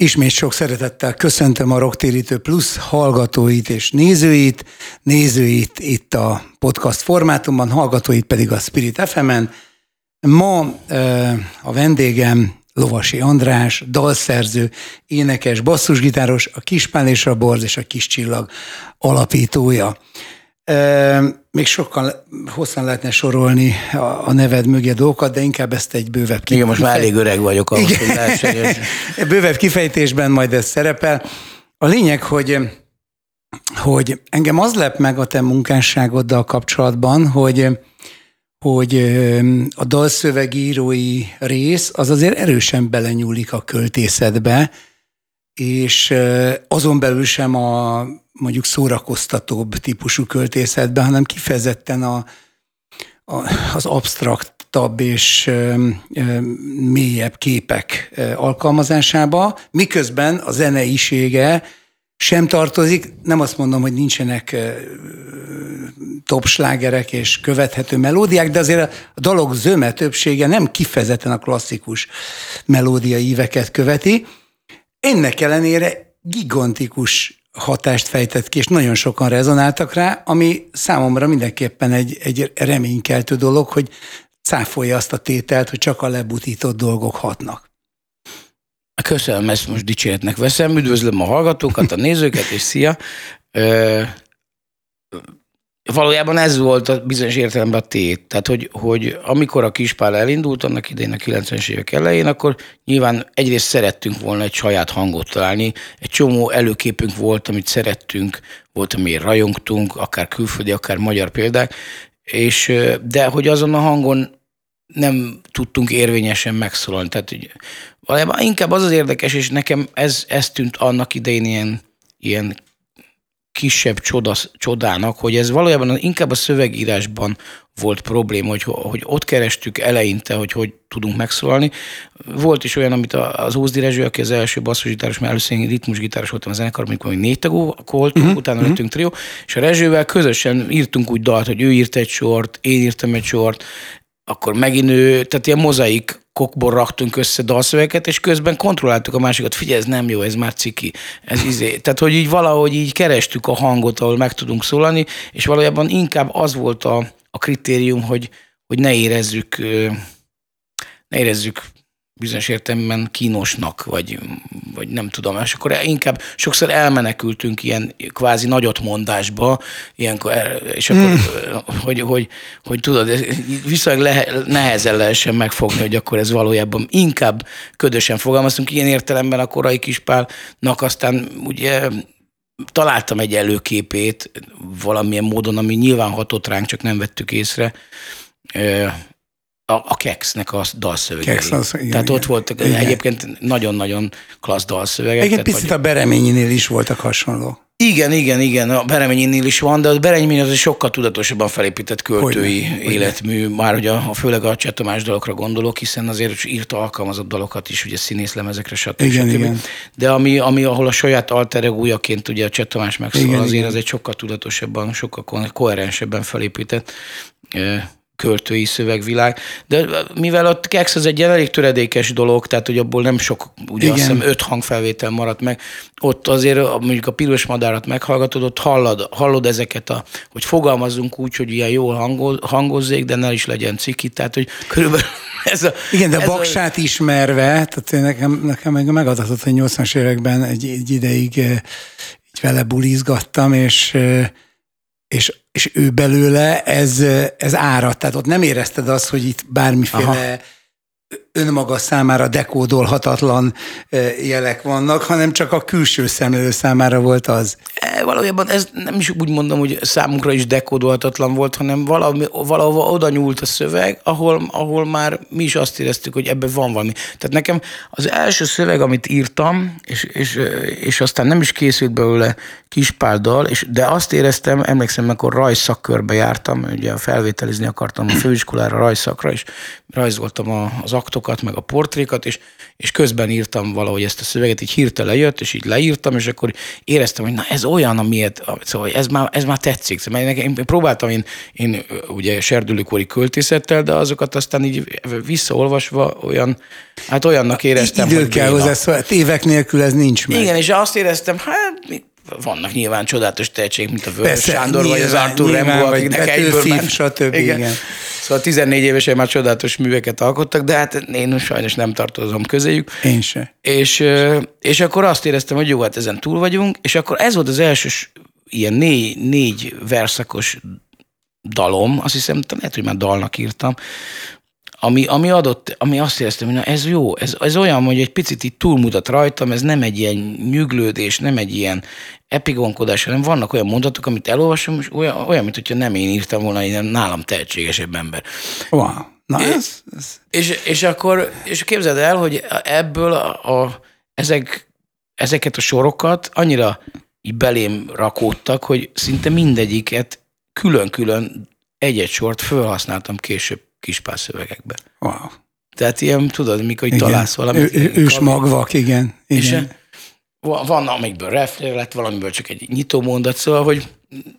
Ismét sok szeretettel köszöntöm a Rocktérítő Plus hallgatóit és nézőit, nézőit itt a podcast formátumban, hallgatóit pedig a Spirit FM-en. Ma a vendégem Lovasi András, dalszerző, énekes, basszusgitáros, a Kispál és a Borz és a Kis Csillag alapítója. Még sokkal hosszan lehetne sorolni a, neved mögé dolgokat, de inkább ezt egy bővebb kifejtésben. Igen, most már elég öreg vagyok ahhoz, hogy lehessen. bővebb kifejtésben majd ez szerepel. A lényeg, hogy hogy engem az lep meg a te munkásságoddal kapcsolatban, hogy hogy a dalszövegírói rész az azért erősen belenyúlik a költészetbe, és azon belül sem a mondjuk szórakoztatóbb típusú költészetben, hanem kifejezetten a, a, az absztraktabb és ö, ö, mélyebb képek alkalmazásába, miközben a zeneisége sem tartozik, nem azt mondom, hogy nincsenek topslágerek és követhető melódiák, de azért a dalok zöme többsége nem kifejezetten a klasszikus melódia íveket követi. Ennek ellenére gigantikus hatást fejtett ki, és nagyon sokan rezonáltak rá, ami számomra mindenképpen egy, egy reménykeltő dolog, hogy cáfolja azt a tételt, hogy csak a lebutított dolgok hatnak. Köszönöm, ezt most dicséretnek veszem. Üdvözlöm a hallgatókat, a nézőket, és szia! Valójában ez volt a bizonyos értelemben a tét. Tehát, hogy, hogy amikor a kispál elindult annak idején a 90-es évek elején, akkor nyilván egyrészt szerettünk volna egy saját hangot találni, egy csomó előképünk volt, amit szerettünk, volt, amiért rajongtunk, akár külföldi, akár magyar példák, és, de hogy azon a hangon nem tudtunk érvényesen megszólalni. Tehát hogy valójában inkább az az érdekes, és nekem ez, ez tűnt annak idején ilyen, ilyen kisebb csoda, csodának, hogy ez valójában inkább a szövegírásban volt probléma, hogy, hogy ott kerestük eleinte, hogy hogy tudunk megszólalni. Volt is olyan, amit az Ózdi Rezső, aki az első basszusgitáros, mert először én ritmusgitáros voltam a zenekar, amikor még négy tagú voltunk, uh-huh. utána uh-huh. lettünk trió, és a Rezsővel közösen írtunk úgy dalt, hogy ő írt egy sort, én írtam egy sort, akkor megint ő, tehát ilyen mozaik kokból raktunk össze dalszöveket, és közben kontrolláltuk a másikat, figyelj, ez nem jó, ez már ciki, ez izé. Tehát, hogy így valahogy így kerestük a hangot, ahol meg tudunk szólalni, és valójában inkább az volt a, a kritérium, hogy, hogy ne érezzük, ne érezzük bizonyos értelemben kínosnak, vagy, vagy nem tudom, és akkor inkább sokszor elmenekültünk ilyen kvázi nagyotmondásba, ilyenkor, és akkor, mm. hogy, hogy, hogy tudod, viszonylag le, nehezen lehessen megfogni, hogy akkor ez valójában inkább ködösen fogalmaztunk, ilyen értelemben a korai kispálnak aztán ugye találtam egy előképét valamilyen módon, ami nyilván hatott ránk, csak nem vettük észre, a, a Kexnek a dalszövegei. Kex, az, igen, tehát igen. ott voltak igen. egyébként nagyon-nagyon klassz dalszövegek. Egy picit vagy... a Bereményinél is voltak hasonló. Igen, igen, igen, a Bereményinél is van, de a Beremény az egy sokkal tudatosabban felépített költői Hogyne, életmű, Hogyne. már hogy a, a főleg a Cseh Tamás dalokra gondolok, hiszen azért írta alkalmazott dalokat is, ugye színészlemezekre, stb. Igen, stb. Igen. De ami, ami, ahol a saját alter egójaként ugye a Cseh Tamás megszólal, igen, azért igen. az egy sokkal tudatosabban, sokkal koherensebben felépített költői szövegvilág, de mivel a kex az egy elég töredékes dolog, tehát hogy abból nem sok, ugye Igen. azt hiszem öt hangfelvétel maradt meg, ott azért mondjuk a piros madárat meghallgatod, ott hallod, hallod ezeket, a, hogy fogalmazzunk úgy, hogy ilyen jól hangol, hangozzék, de ne is legyen ciki, tehát hogy körülbelül ez a... Igen, de ez Baksát a... ismerve, tehát nekem, nekem meg megadatott, hogy 80-as években egy, egy ideig így vele bulizgattam, és és, és ő belőle ez, ez árad. Tehát ott nem érezted azt, hogy itt bármiféle Aha önmaga számára dekódolhatatlan jelek vannak, hanem csak a külső szemlélő számára volt az. E, valójában ez nem is úgy mondom, hogy számunkra is dekódolhatatlan volt, hanem valami, valahova oda nyúlt a szöveg, ahol, ahol már mi is azt éreztük, hogy ebben van valami. Tehát nekem az első szöveg, amit írtam, és, és, és aztán nem is készült belőle kispáldal, és, de azt éreztem, emlékszem, amikor rajszakkörbe jártam, ugye felvételizni akartam a főiskolára, rajszakra, és rajzoltam az aktokat, meg a portrékat, és, és közben írtam valahogy ezt a szöveget, így hirtelen jött, és így leírtam, és akkor éreztem, hogy na ez olyan amilyet, szóval ez már, ez már tetszik. Szóval én, én próbáltam én, én ugye serdülőkori költészettel, de azokat aztán így visszaolvasva olyan, hát olyannak éreztem, Idő kell hozzá, szóval évek nélkül ez nincs meg. Igen, és azt éreztem, hát vannak nyilván csodálatos tehetségek, mint a Vörös Persze, Sándor, nyilván, vagy az Arthur Rembo, akiknek egyből ment. Stb. Igen. igen. Szóval 14 évesen már csodálatos műveket alkottak, de hát én sajnos nem tartozom közéjük. Én se. És, és akkor azt éreztem, hogy jó, hát ezen túl vagyunk, és akkor ez volt az első ilyen négy, négy verszakos dalom, azt hiszem, lehet, hogy már dalnak írtam, ami, ami adott, ami azt éreztem, hogy na ez jó, ez, ez olyan, hogy egy picit itt túlmutat rajtam, ez nem egy ilyen nyüglődés, nem egy ilyen epigonkodás, hanem vannak olyan mondatok, amit elolvasom, és olyan, olyan mint hogyha nem én írtam volna, hanem nálam tehetségesebb ember. Wow. Na ez, ez... És, és akkor, és képzeld el, hogy ebből a, a, ezek, ezeket a sorokat annyira így belém rakódtak, hogy szinte mindegyiket külön-külön egy-egy sort felhasználtam később kispászövegekbe. Wow. Tehát ilyen, tudod, mikor igen. találsz valamit. Ő, ős magvak, igen. igen. És van, amikből reflér lett, valamiből csak egy nyitó mondat, szóval, hogy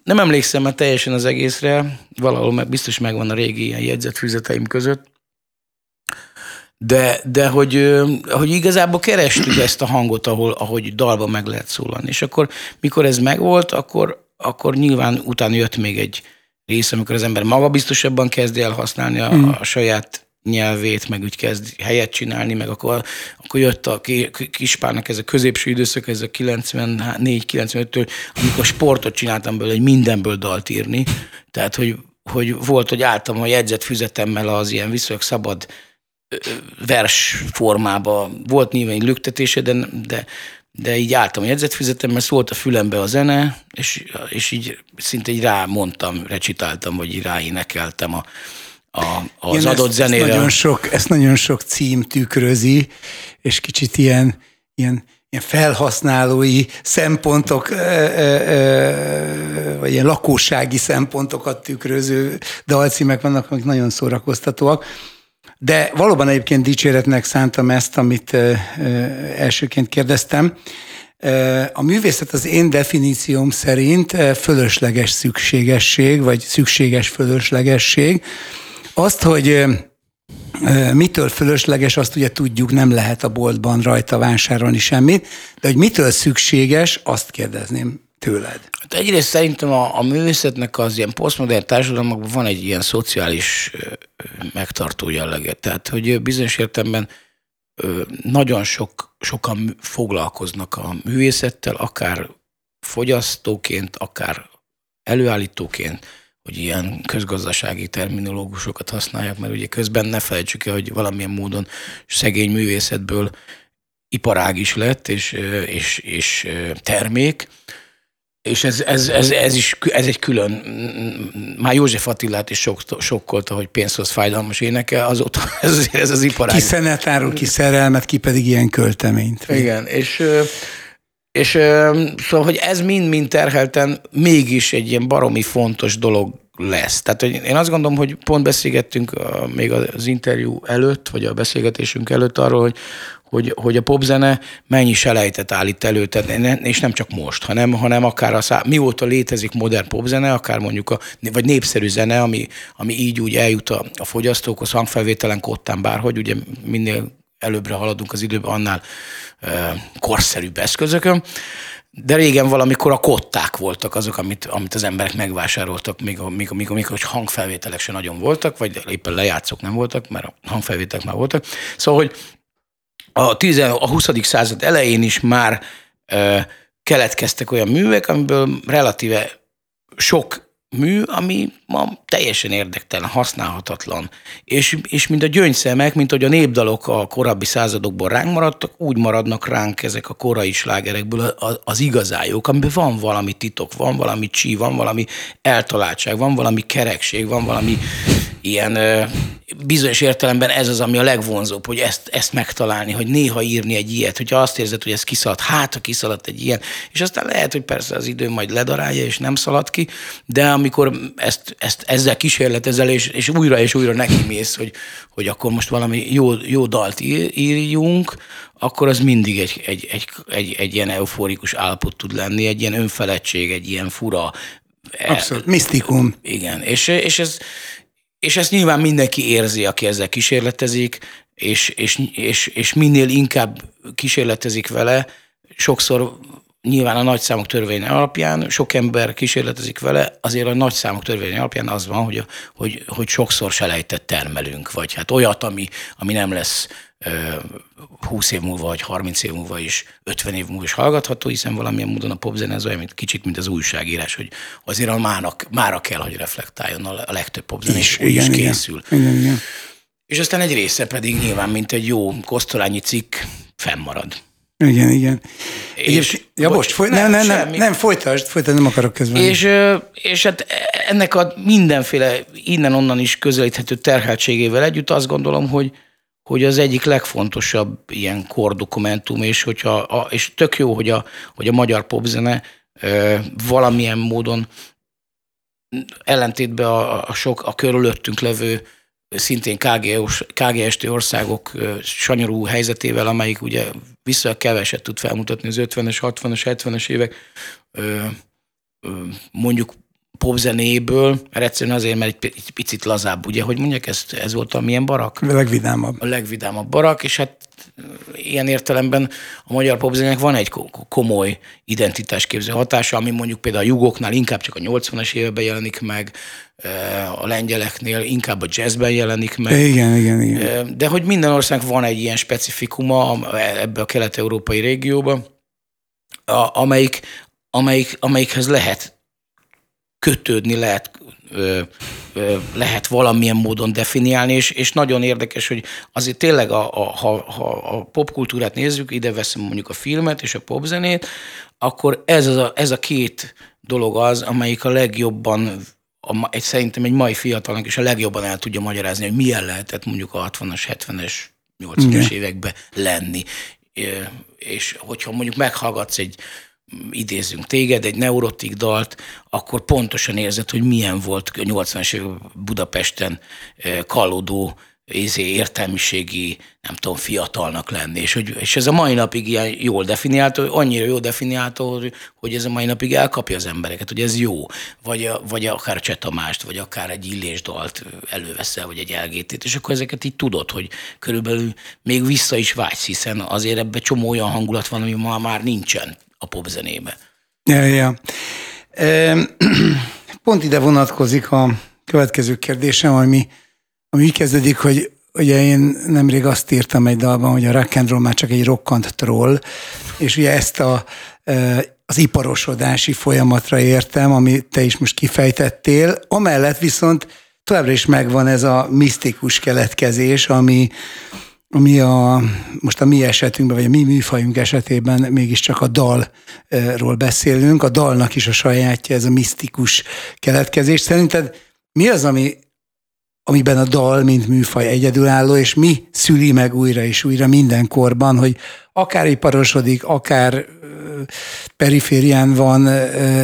nem emlékszem már teljesen az egészre, valahol meg biztos megvan a régi ilyen jegyzetfüzeteim között, de, de hogy, hogy igazából kerestük ezt a hangot, ahol, ahogy dalban meg lehet szólalni. És akkor, mikor ez megvolt, akkor, akkor nyilván utána jött még egy rész, amikor az ember magabiztosabban kezdi el használni a, mm. a saját nyelvét, meg úgy kezd helyet csinálni, meg akkor, akkor jött a kispárnak ez a középső időszak, ez a 94-95-től, amikor sportot csináltam belőle, hogy mindenből dalt írni. Tehát, hogy, hogy volt, hogy álltam a jegyzetfüzetemmel az ilyen viszonylag szabad vers formába. Volt nyilván egy lüktetése, de, de, de így álltam a jegyzetfüzetemmel, szólt a fülembe a zene, és, és így szinte így rámondtam, recitáltam, vagy így ráénekeltem a, a, az Igen, adott ezt, zenére. Ezt nagyon, sok, ezt nagyon sok cím tükrözi, és kicsit ilyen, ilyen, ilyen felhasználói szempontok, vagy ilyen lakósági szempontokat tükröző dalcímek vannak, amik nagyon szórakoztatóak. De valóban egyébként dicséretnek szántam ezt, amit elsőként kérdeztem. A művészet az én definícióm szerint fölösleges szükségesség, vagy szükséges fölöslegesség. Azt, hogy mitől fölösleges, azt ugye tudjuk, nem lehet a boltban rajta vásárolni semmit, de hogy mitől szükséges, azt kérdezném tőled. Hát egyrészt szerintem a, a művészetnek az ilyen posztmodern társadalmakban van egy ilyen szociális megtartó jellege. Tehát, hogy bizonyos értelemben nagyon sok, sokan foglalkoznak a művészettel, akár fogyasztóként, akár előállítóként, hogy ilyen közgazdasági terminológusokat használják, mert ugye közben ne felejtsük el, hogy valamilyen módon szegény művészetből iparág is lett, és, és, és termék, és ez, ez, ez, ez, is, ez egy külön, már József Attilát is sok, sokkolta, hogy pénzhoz fájdalmas éneke, azóta ez, ez az iparág. Ki szenetáról, ki szerelmet, ki pedig ilyen költeményt. Igen, és, és szóval, hogy ez mind-mind terhelten mégis egy ilyen baromi fontos dolog lesz. Tehát hogy én azt gondolom, hogy pont beszélgettünk még az interjú előtt, vagy a beszélgetésünk előtt arról, hogy, hogy, hogy a popzene mennyi selejtet állít elő, és nem csak most, hanem, hanem akár a szá, mióta létezik modern popzene, akár mondjuk a, vagy népszerű zene, ami, ami így úgy eljut a, a fogyasztókhoz, hangfelvételen, kottán, bárhogy, ugye minél előbbre haladunk az időben, annál e, korszerűbb eszközökön. De régen valamikor a kották voltak azok, amit, amit az emberek megvásároltak, még, még, még, még hogy hangfelvételek se nagyon voltak, vagy éppen lejátszók nem voltak, mert a hangfelvételek már voltak. Szóval, hogy a, 10, a 20. század elején is már e, keletkeztek olyan művek, amiből relatíve sok mű, ami ma teljesen érdektelen, használhatatlan. És, és mint a gyöngyszemek, mint hogy a népdalok a korábbi századokból ránk maradtak, úgy maradnak ránk ezek a korai slágerekből az igazájuk, amiben van valami titok, van valami csí, van valami eltaláltság, van valami kerekség, van valami ilyen bizonyos értelemben ez az, ami a legvonzóbb, hogy ezt, ezt megtalálni, hogy néha írni egy ilyet, hogyha azt érzed, hogy ez kiszaladt, hát ha kiszaladt egy ilyen, és aztán lehet, hogy persze az idő majd ledarálja, és nem szalad ki, de amikor ezt, ezt ezzel kísérletezel, és, és újra és újra neki mész, hogy, hogy akkor most valami jó, jó dalt írjunk, akkor az mindig egy, egy, egy, egy, egy ilyen euforikus állapot tud lenni, egy ilyen önfeledtség, egy ilyen fura, Abszolút, misztikum. Igen, és, és, ez, és ezt nyilván mindenki érzi, aki ezzel kísérletezik, és, és, és, és minél inkább kísérletezik vele, sokszor nyilván a nagyszámok törvény alapján sok ember kísérletezik vele, azért a nagyszámok törvény alapján az van, hogy, hogy, hogy sokszor selejtett termelünk, vagy hát olyat, ami, ami nem lesz 20 év múlva, vagy 30 év múlva is, 50 év múlva is hallgatható, hiszen valamilyen módon a popzene az olyan, mint kicsit, mint az újságírás, hogy azért a mának, mára kell, hogy reflektáljon a legtöbb popzene, és úgy is készül. Igen, igen. És aztán egy része pedig nyilván, mint egy jó kosztolányi cikk, fennmarad. Igen, igen. És, ja, most, foly, nem, nem, nem, nem, folytasd, folytasd, nem akarok közben. És, és hát ennek a mindenféle innen-onnan is közelíthető terheltségével együtt azt gondolom, hogy, hogy az egyik legfontosabb ilyen kordokumentum, és, hogyha, a, és tök jó, hogy a, hogy a magyar popzene valamilyen módon ellentétben a, a sok a körülöttünk levő szintén KGST országok sanyarú helyzetével, amelyik ugye vissza keveset tud felmutatni az 50-es, 60-as, 70-es évek mondjuk popzenéből, mert egyszerűen azért, mert egy picit lazább, ugye, hogy mondják, ez, ez volt a milyen barak? A legvidámabb. A legvidámabb barak, és hát ilyen értelemben a magyar popzenének van egy komoly identitásképző hatása, ami mondjuk például a jugoknál inkább csak a 80-as években jelenik meg, a lengyeleknél inkább a jazzben jelenik meg. Igen, igen, igen. De hogy minden országnak van egy ilyen specifikuma ebbe a kelet-európai régióba, amelyik, amelyik, amelyikhez lehet kötődni, lehet lehet valamilyen módon definiálni, és, és nagyon érdekes, hogy azért tényleg, a, a, ha, ha a popkultúrát nézzük, ide veszem mondjuk a filmet és a popzenét, akkor ez, az a, ez a két dolog az, amelyik a legjobban a, egy, szerintem egy mai fiatalnak is a legjobban el tudja magyarázni, hogy milyen lehetett mondjuk a 60-as, 70-es, 80-as években lenni. És hogyha mondjuk meghallgatsz egy idézünk téged, egy neurotik dalt, akkor pontosan érzed, hogy milyen volt 80-as évek Budapesten kalódó izé, értelmiségi, nem tudom, fiatalnak lenni. És, hogy, és ez a mai napig ilyen jól definiálta, annyira jól definiálta, hogy, hogy ez a mai napig elkapja az embereket, hogy ez jó. Vagy, vagy akár Csetamást, vagy akár egy illésdalt előveszel, vagy egy elgétét, és akkor ezeket így tudod, hogy körülbelül még vissza is vágysz, hiszen azért ebbe csomó olyan hangulat van, ami ma már nincsen a popzenébe. Ja, ja. Pont ide vonatkozik a következő kérdésem, ami, ami így kezdődik, hogy ugye én nemrég azt írtam egy dalban, hogy a rock and roll már csak egy rokkant troll, és ugye ezt a, az iparosodási folyamatra értem, amit te is most kifejtettél. Amellett viszont továbbra is megvan ez a misztikus keletkezés, ami, ami a, most a mi esetünkben, vagy a mi műfajunk esetében mégiscsak a dalról beszélünk. A dalnak is a sajátja, ez a misztikus keletkezés. Szerinted mi az, ami, amiben a dal, mint műfaj egyedülálló, és mi szüli meg újra és újra mindenkorban, hogy akár iparosodik, akár periférián van,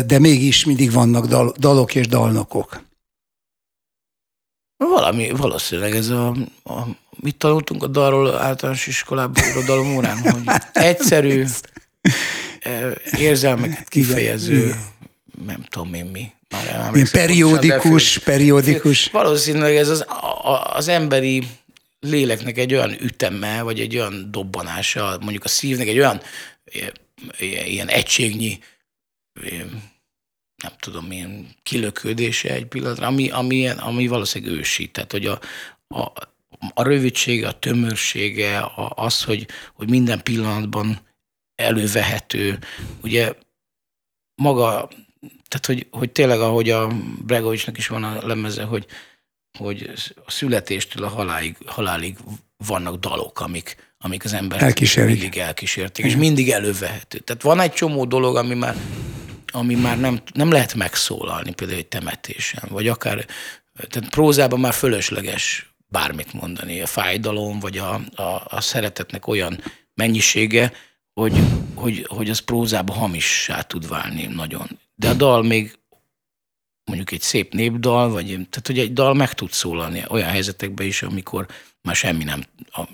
de mégis mindig vannak dal, dalok és dalnokok. Valami, valószínűleg ez a, a mit tanultunk a dalról általános iskolában, irodalom órán, hogy egyszerű, eh, érzelmeket kifejező, nem tudom én mi. Már nem periódikus, periódikus. Valószínűleg ez az, az emberi léleknek egy olyan üteme, vagy egy olyan dobbanása, mondjuk a szívnek egy olyan eh, ilyen egységnyi eh, nem tudom, milyen kilöködése egy pillanatra, ami, ami, ami valószínűleg ősi. Tehát, hogy a, a, a rövidsége, a tömörsége, a, az, hogy, hogy minden pillanatban elővehető. Ugye maga, tehát, hogy, hogy tényleg, ahogy a Bregovicsnak is van a lemeze, hogy, hogy a születéstől a halálig, halálig vannak dalok, amik, amik az ember mindig elkísérték, és mindig elővehető. Tehát van egy csomó dolog, ami már ami már nem, nem lehet megszólalni, például egy temetésen, vagy akár tehát prózában már fölösleges bármit mondani. A fájdalom, vagy a, a, a szeretetnek olyan mennyisége, hogy, hogy, hogy az prózába hamissá tud válni nagyon. De a dal még mondjuk egy szép népdal, vagy tehát hogy egy dal meg tud szólalni olyan helyzetekben is, amikor már semmi nem,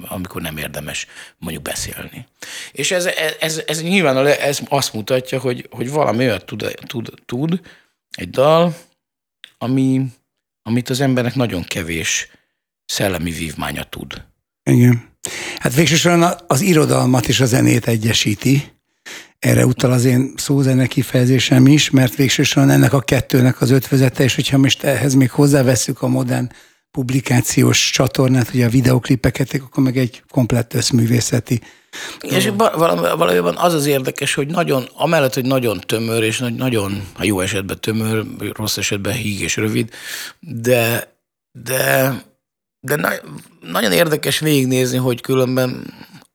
amikor nem érdemes mondjuk beszélni. És ez, ez, ez nyilván ez azt mutatja, hogy, hogy valami olyat tud, tud, tud egy dal, ami, amit az embernek nagyon kevés szellemi vívmánya tud. Igen. Hát végsősorban az irodalmat és a zenét egyesíti. Erre utal az én szózene kifejezésem is, mert végsősorban ennek a kettőnek az ötvezete, és hogyha most ehhez még hozzáveszünk a modern publikációs csatornát, ugye a videoklipeket, akkor meg egy komplett összművészeti. És valójában az az érdekes, hogy nagyon, amellett, hogy nagyon tömör, és nagyon, ha jó esetben tömör, rossz esetben híg és rövid, de, de, de na, nagyon érdekes végignézni, hogy különben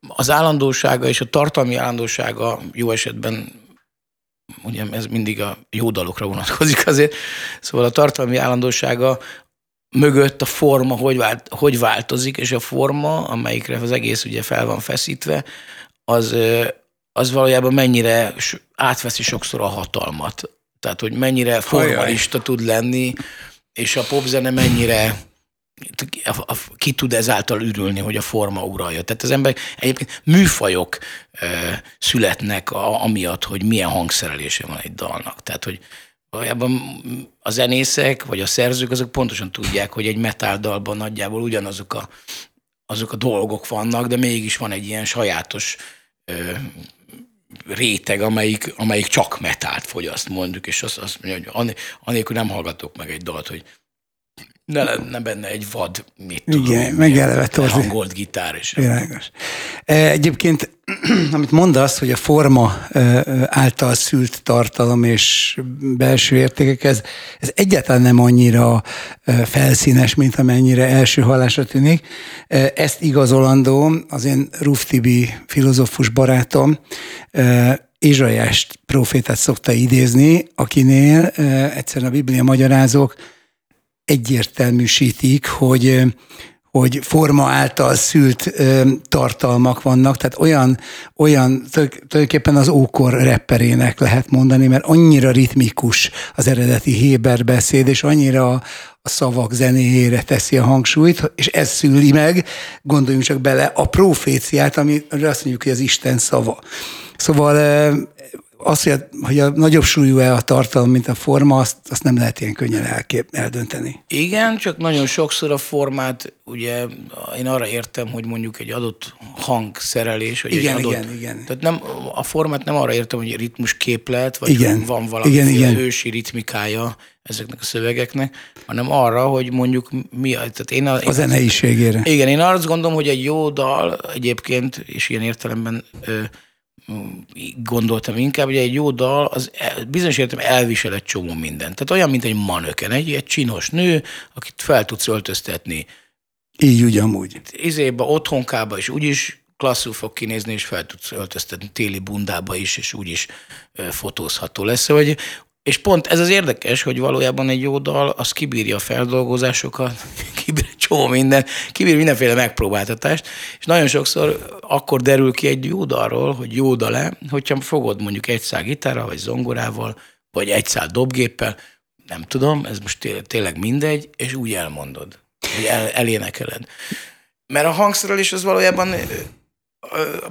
az állandósága és a tartalmi állandósága jó esetben ugye ez mindig a jó dalokra vonatkozik azért, szóval a tartalmi állandósága mögött a forma hogy, vált, hogy változik, és a forma, amelyikre az egész ugye fel van feszítve, az, az valójában mennyire átveszi sokszor a hatalmat. Tehát, hogy mennyire formalista tud lenni, és a popzene mennyire ki tud ezáltal ürülni, hogy a forma uralja. Tehát az emberek egyébként műfajok születnek amiatt, hogy milyen hangszerelése van egy dalnak. Tehát, hogy valójában a zenészek vagy a szerzők azok pontosan tudják, hogy egy metáldalban nagyjából ugyanazok a, azok a dolgok vannak, de mégis van egy ilyen sajátos ö, réteg, amelyik, amelyik csak metált fogyaszt, mondjuk, és azt, azt mondja, hogy anélkül nem hallgatok meg egy dalt, hogy ne lenne benne egy vad, mit Igen, meg eleve hangolt gitár. És Világos. E, egyébként, amit mondasz, hogy a forma e, által szült tartalom és belső értékek, ez, ez egyáltalán nem annyira e, felszínes, mint amennyire első hallásra tűnik. Ezt igazolandó az én Ruftibi filozófus barátom Izsajást profétát szokta idézni, akinél egyszerűen a Biblia magyarázók egyértelműsítik, hogy hogy forma által szült tartalmak vannak, tehát olyan, olyan tulajdonképpen az ókor repperének lehet mondani, mert annyira ritmikus az eredeti Héber beszéd, és annyira a, a szavak zenéjére teszi a hangsúlyt, és ez szüli meg, gondoljunk csak bele, a proféciát, ami azt mondjuk, hogy az Isten szava. Szóval az, hogy a, hogy a nagyobb súlyú-e a tartalom, mint a forma, azt, azt nem lehet ilyen könnyen elkép, eldönteni. Igen, csak nagyon sokszor a formát, ugye én arra értem, hogy mondjuk egy adott hangszerelés, vagy igen, egy adott, igen, igen. Tehát nem, a formát nem arra értem, hogy ritmus képlet, vagy igen, van valami igen, igen. ősi ritmikája ezeknek a szövegeknek, hanem arra, hogy mondjuk mi, tehát én a, a zeneiségére. Igen, én azt gondolom, hogy egy jó dal egyébként, és ilyen értelemben ö, gondoltam inkább, hogy egy jó dal az bizonyos értem elvisel egy csomó mindent. Tehát olyan, mint egy manöken, egy, egy csinos nő, akit fel tudsz öltöztetni. Így ugyanúgy. Izébe, otthonkába is úgyis klasszul fog kinézni, és fel tudsz öltöztetni téli bundába is, és úgyis fotózható lesz. Vagy és pont ez az érdekes, hogy valójában egy jó dal, az kibírja a feldolgozásokat, kibír egy csomó minden, kibír mindenféle megpróbáltatást, és nagyon sokszor akkor derül ki egy jó dalról, hogy jó dal-e, hogyha fogod mondjuk egy szál gitárral, vagy zongorával, vagy egy szál dobgéppel, nem tudom, ez most tényleg mindegy, és úgy elmondod, hogy el, elénekeled. Mert a hangszerelés az valójában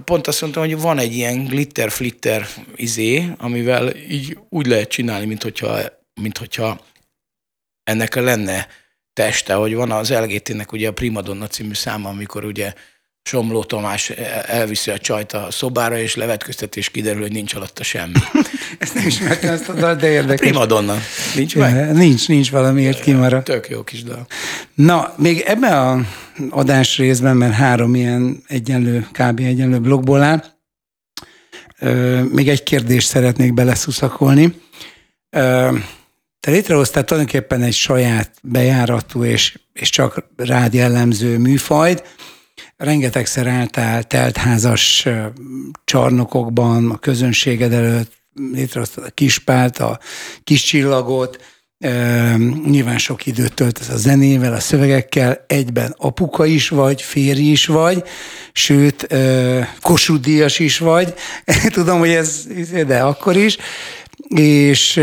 pont azt mondtam, hogy van egy ilyen glitter-flitter izé, amivel így úgy lehet csinálni, mint hogyha, mint hogyha ennek lenne teste, hogy van az LGT-nek ugye a Primadonna című száma, amikor ugye Somló Tamás elviszi a csajt a szobára, és levetköztet, és kiderül, hogy nincs alatta semmi. Ezt nem ismertem ezt a dal, de érdekes. Primadonna. Nincs meg? Nincs, nincs valamiért kimaradt. Tök jó kis dal. Na, még ebben a adás részben, mert három ilyen egyenlő, kb. egyenlő blogból áll, még egy kérdést szeretnék beleszuszakolni. Te létrehoztál tulajdonképpen egy saját bejáratú és, és csak rád jellemző műfajt, rengetegszer álltál teltházas csarnokokban, a közönséged előtt, létrehoztad a kispált, a kis csillagot, nyilván sok időt töltesz a zenével, a szövegekkel, egyben apuka is vagy, férj is vagy, sőt, Kossuth is vagy, tudom, hogy ez, de akkor is, és,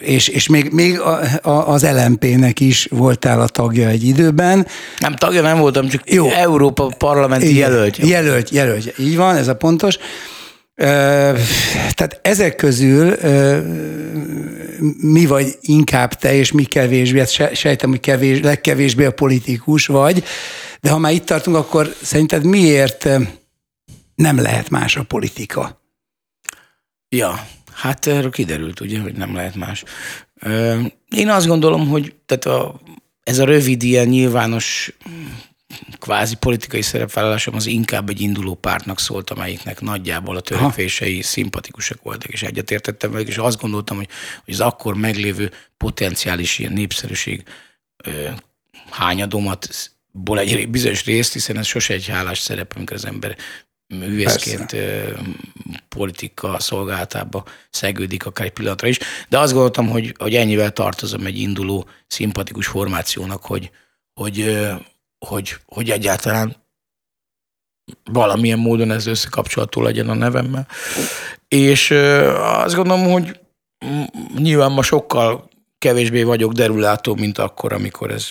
és, és még, még a, a, az LMP-nek is voltál a tagja egy időben. Nem, tagja nem voltam, csak Jó. Európa parlamenti jelölt. Jelölt, jelölt, így van, ez a pontos. Tehát ezek közül mi vagy inkább te, és mi kevésbé, hát sejtem, hogy kevés, legkevésbé a politikus vagy, de ha már itt tartunk, akkor szerinted miért nem lehet más a politika? Ja, hát erről kiderült, ugye, hogy nem lehet más. Én azt gondolom, hogy tehát a, ez a rövid, ilyen nyilvános kvázi politikai szerepvállalásom az inkább egy induló pártnak szólt, amelyiknek nagyjából a törekvései Aha. szimpatikusak voltak, és egyetértettem velük, és azt gondoltam, hogy, hogy az akkor meglévő potenciális ilyen népszerűség ö, hányadomat ból egy bizonyos részt, hiszen ez sose egy hálás szerep, amikor az ember művészként Persze. politika szolgálatába szegődik akár egy pillanatra is. De azt gondoltam, hogy, hogy ennyivel tartozom egy induló szimpatikus formációnak, hogy, hogy hogy, hogy egyáltalán valamilyen módon ez összekapcsolható legyen a nevemmel. És azt gondolom, hogy nyilván ma sokkal kevésbé vagyok derülátó, mint akkor, amikor ez,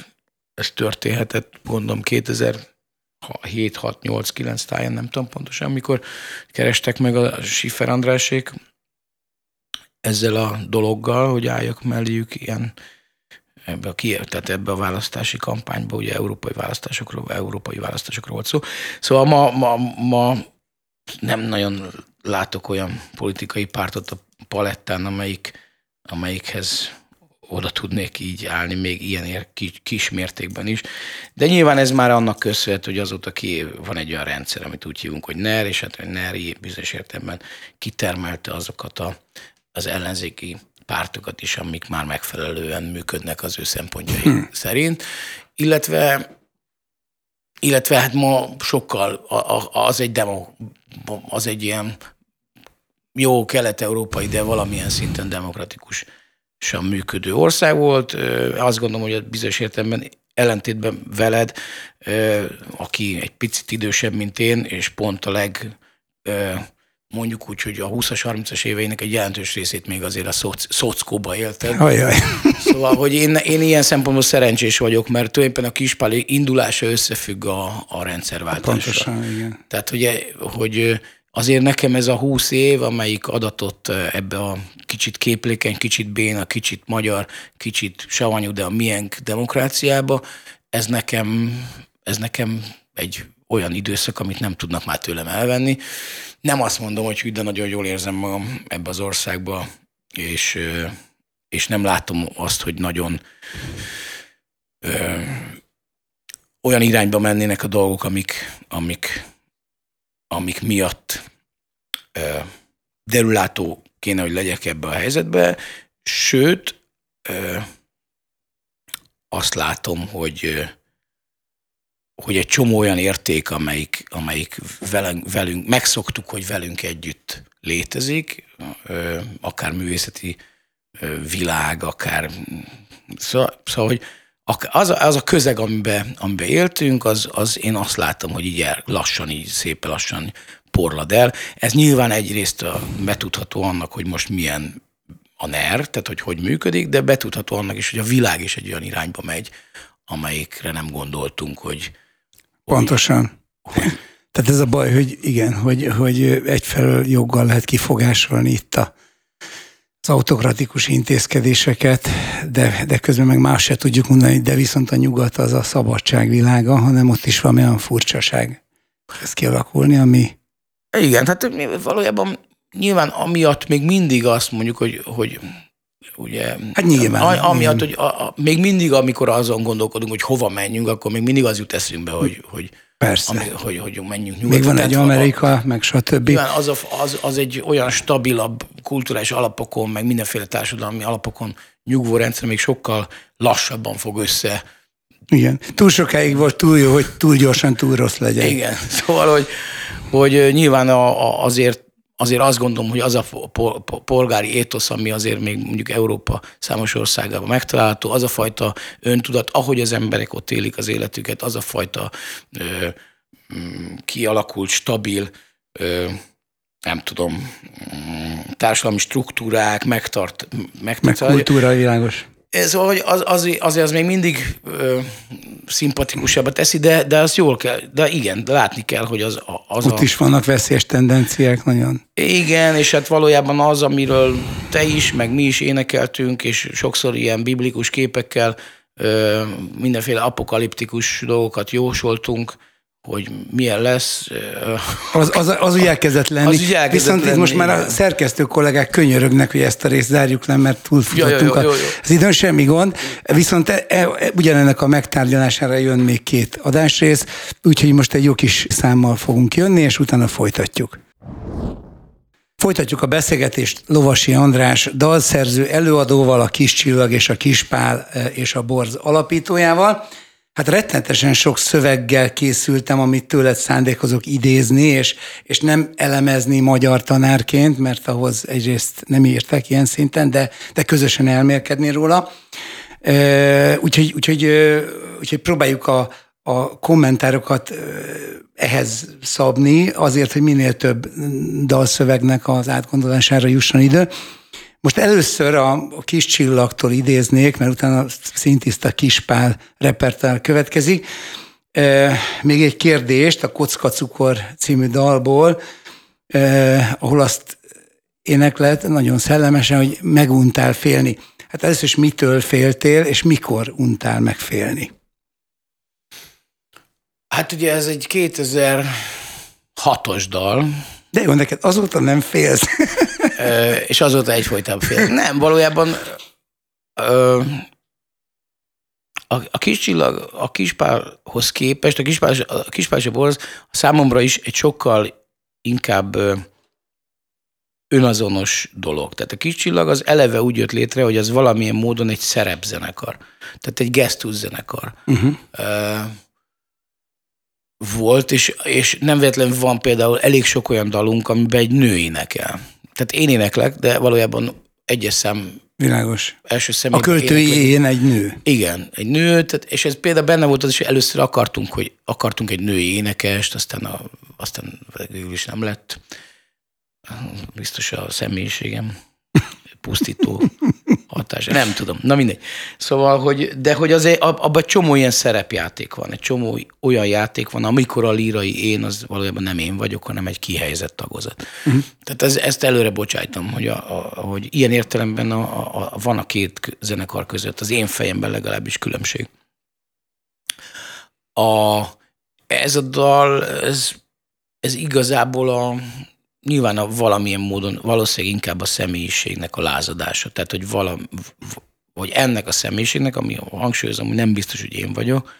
ez történhetett, gondolom 2007, 6, 8, 9 táján, nem tudom pontosan, amikor kerestek meg a Schiffer Andrásék ezzel a dologgal, hogy álljak melléjük ilyen ebbe a, tehát ebbe a választási kampányba, ugye európai választásokról, európai választásokról volt szó. Szóval ma, ma, ma nem nagyon látok olyan politikai pártot a palettán, amelyik, amelyikhez oda tudnék így állni, még ilyen kis mértékben is. De nyilván ez már annak köszönhető, hogy azóta ki van egy olyan rendszer, amit úgy hívunk, hogy NER, és hát a NER bizonyos értelemben kitermelte azokat a, az ellenzéki pártokat is, amik már megfelelően működnek az ő szempontjai hmm. szerint, illetve illetve hát ma sokkal az egy demo, az egy ilyen jó kelet-európai, de valamilyen szinten demokratikus sem működő ország volt. Azt gondolom, hogy a bizonyos értelemben ellentétben veled, aki egy picit idősebb, mint én, és pont a leg mondjuk úgy, hogy a 20-as, 30-as éveinek egy jelentős részét még azért a szoc, szockóba élted. Ajaj. Szóval, hogy én, én ilyen szempontból szerencsés vagyok, mert tulajdonképpen a kispáli indulása összefügg a, a rendszerváltással. Pontosan, igen. Tehát, ugye, hogy azért nekem ez a 20 év, amelyik adatott ebbe a kicsit képlékeny, kicsit béna, kicsit magyar, kicsit savanyú, de a milyen demokráciába, ez nekem, ez nekem egy olyan időszak, amit nem tudnak már tőlem elvenni. Nem azt mondom, hogy de nagyon jól érzem magam ebbe az országba, és, és nem látom azt, hogy nagyon ö, olyan irányba mennének a dolgok, amik, amik, amik miatt ö, derülátó kéne, hogy legyek ebbe a helyzetbe. Sőt, ö, azt látom, hogy hogy egy csomó olyan érték, amelyik, amelyik velünk, velünk, megszoktuk, hogy velünk együtt létezik, akár művészeti világ, akár... Szóval, szóval hogy az az a közeg, amiben, amiben éltünk, az, az én azt látom, hogy így lassan, így szép lassan porlad el. Ez nyilván egyrészt betudható annak, hogy most milyen a NER, tehát hogy hogy működik, de betudható annak is, hogy a világ is egy olyan irányba megy, amelyikre nem gondoltunk, hogy, Pontosan. Tehát ez a baj, hogy igen, hogy, hogy egyfelől joggal lehet kifogásolni itt a, az autokratikus intézkedéseket, de, de közben meg más se tudjuk mondani, de viszont a nyugat az a szabadság világa, hanem ott is van olyan furcsaság ez kialakulni, ami... Igen, tehát valójában nyilván amiatt még mindig azt mondjuk, hogy, hogy ugye, hát nyilván, a, amiatt, hogy a, a, még mindig, amikor azon gondolkodunk, hogy hova menjünk, akkor még mindig az jut eszünkbe, hogy, hogy Persze. Ami, hogy, hogy menjünk nyugodtan. Még van egy Amerika, a, meg stb. Nyilván az, a, az, az egy olyan stabilabb kulturális alapokon, meg mindenféle társadalmi alapokon nyugvó rendszer még sokkal lassabban fog össze. Igen. Túl sokáig volt túl jó, hogy túl gyorsan túl rossz legyen. Igen. Szóval, hogy, hogy nyilván a, a, azért azért azt gondolom, hogy az a polgári étosz, ami azért még mondjuk Európa számos országában megtalálható, az a fajta öntudat, ahogy az emberek ott élik az életüket, az a fajta ö, mm, kialakult, stabil, ö, nem tudom, mm, társadalmi struktúrák, megtart, megtart meg kultúra világos. Ez, az, az, azért az még mindig ö, szimpatikusabb teszi, de, de az jól kell, de igen, de látni kell, hogy az, az Ott a... is vannak veszélyes tendenciák nagyon. Igen, és hát valójában az, amiről te is, meg mi is énekeltünk, és sokszor ilyen biblikus képekkel ö, mindenféle apokaliptikus dolgokat jósoltunk, hogy milyen lesz. Az, az, az úgy elkezdett lenni. Az úgy elkezdett Viszont lenni, itt most már a szerkesztő kollégák könyörögnek, hogy ezt a részt zárjuk le, mert túlfutottunk. Ja, ja, ja. Az időn semmi gond. Viszont e, e, ugyanennek a megtárgyalására jön még két adásrész, úgyhogy most egy jó kis számmal fogunk jönni, és utána folytatjuk. Folytatjuk a beszélgetést Lovasi András dalszerző előadóval, a Kis Csillag és a Kispál e, és a Borz alapítójával. Hát rettenetesen sok szöveggel készültem, amit tőled szándékozok idézni, és, és nem elemezni magyar tanárként, mert ahhoz egyrészt nem írtak ilyen szinten, de, de közösen elmélkedni róla. Úgyhogy, úgyhogy, úgyhogy próbáljuk a, a kommentárokat ehhez szabni, azért, hogy minél több dalszövegnek az átgondolására jusson idő. Most először a, a kis csillagtól idéznék, mert utána szintiszta Kispál repertár következik. E, még egy kérdést a Kocka cukor című dalból, e, ahol azt éneklet nagyon szellemesen, hogy meguntál félni. Hát először is mitől féltél, és mikor untál megfélni? Hát ugye ez egy 2006-os dal. De jó, neked azóta nem félsz. és azóta egyfolytában fél. Nem, valójában ö, a, a kis csillag a kispárhoz képest, a kispár, a kispár borz számomra is egy sokkal inkább ö, önazonos dolog. Tehát a kis csillag az eleve úgy jött létre, hogy az valamilyen módon egy szerepzenekar. Tehát egy gesztuszenekar. Uh-huh. Ö, volt, és, és nem véletlenül van például elég sok olyan dalunk, amiben egy nő énekel tehát én éneklek, de valójában egyes szám Világos. Első személy. A költői én egy nő. Igen, egy nő, tehát, és ez például benne volt az is, hogy először akartunk, hogy akartunk egy női énekest, aztán, a, aztán végül is nem lett. Biztos a személyiségem pusztító hatás. Nem tudom, na mindegy. Szóval, hogy, de hogy azért abban csomó ilyen szerepjáték van, egy csomó olyan játék van, amikor a lírai én, az valójában nem én vagyok, hanem egy kihelyezett tagozat. Uh-huh. Tehát ez, ezt előre bocsájtom, hogy, a, a, hogy ilyen értelemben a, a, a, van a két zenekar között, az én fejemben legalábbis különbség. A, ez a dal, ez, ez igazából a, nyilván a valamilyen módon valószínűleg inkább a személyiségnek a lázadása. Tehát, hogy, valam, hogy ennek a személyiségnek, ami hangsúlyozom, hogy nem biztos, hogy én vagyok,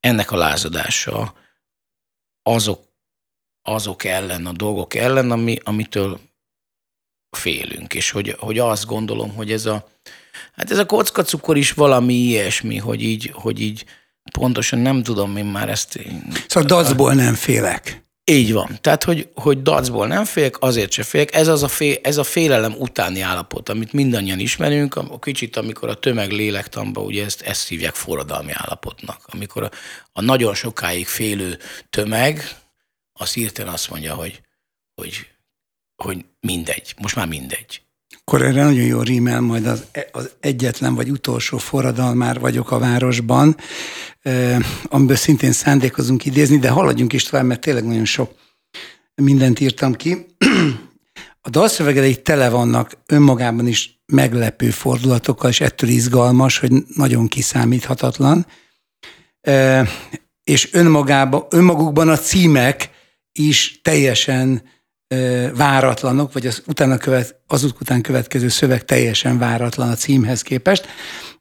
ennek a lázadása azok, azok ellen, a dolgok ellen, ami, amitől félünk, és hogy, hogy azt gondolom, hogy ez a, hát ez a kockacukor is valami ilyesmi, hogy így, hogy így pontosan nem tudom én már ezt. Szóval dacból nem félek. Így van. Tehát, hogy, hogy dacból nem félek, azért se félek. Ez, az a fél, ez a félelem utáni állapot, amit mindannyian ismerünk, a kicsit, amikor a tömeg lélektamba, ugye ezt, ezt hívják forradalmi állapotnak. Amikor a, a nagyon sokáig félő tömeg, az hirtelen azt mondja, hogy, hogy, hogy mindegy, most már mindegy. Akkor erre nagyon jó rímel majd az, az egyetlen vagy utolsó forradalmár vagyok a városban, amiből szintén szándékozunk idézni, de haladjunk is tovább, mert tényleg nagyon sok mindent írtam ki. A dalszövegedei tele vannak önmagában is meglepő fordulatokkal, és ettől izgalmas, hogy nagyon kiszámíthatatlan. És önmagában, önmagukban a címek is teljesen váratlanok, vagy az, utána követ, azok után következő szöveg teljesen váratlan a címhez képest,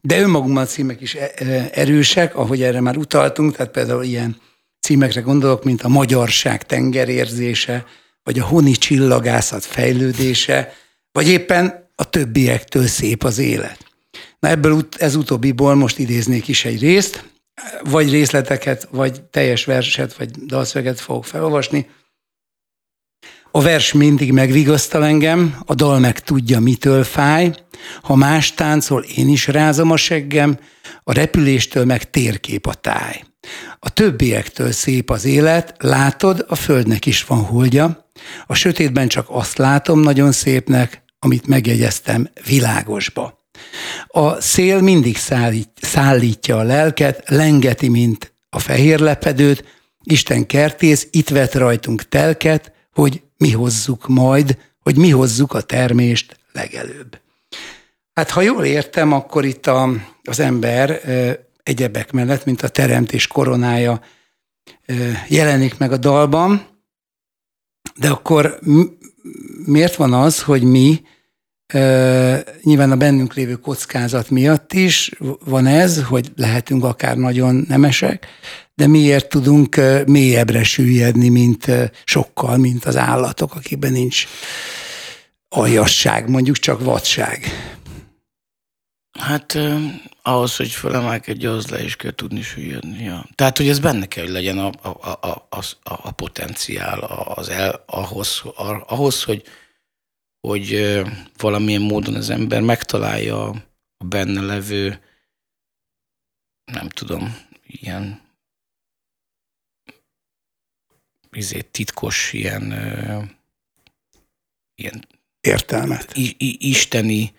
de önmagukban a címek is e, erősek, ahogy erre már utaltunk, tehát például ilyen címekre gondolok, mint a magyarság tengerérzése, vagy a honi csillagászat fejlődése, vagy éppen a többiektől szép az élet. Na ebből ez utóbbiból most idéznék is egy részt, vagy részleteket, vagy teljes verset, vagy dalszöveget fogok felolvasni. A vers mindig megvigasztal engem, a dal meg tudja, mitől fáj. Ha más táncol, én is rázom a seggem, a repüléstől meg térkép a táj. A többiektől szép az élet, látod, a földnek is van holdja. A sötétben csak azt látom nagyon szépnek, amit megjegyeztem világosba. A szél mindig szállít, szállítja a lelket, lengeti, mint a fehér lepedőt, Isten kertész itt vet rajtunk telket, hogy mi hozzuk majd, hogy mi hozzuk a termést legelőbb. Hát ha jól értem, akkor itt a, az ember egyebek mellett, mint a teremtés koronája jelenik meg a dalban, de akkor miért van az, hogy mi nyilván a bennünk lévő kockázat miatt is van ez, hogy lehetünk akár nagyon nemesek, de miért tudunk mélyebbre süllyedni, mint sokkal, mint az állatok, akikben nincs aljasság, mondjuk csak vadság. Hát eh, ahhoz, hogy fölemelkedj, az le is kell tudni süllyedni. Ja. Tehát, hogy ez benne kell, hogy legyen a, a, a, a, a potenciál az el, ahhoz, ahhoz, hogy, hogy eh, valamilyen módon az ember megtalálja a benne levő, nem tudom, ilyen izé, titkos ilyen, ilyen értelmet. I, I, isteni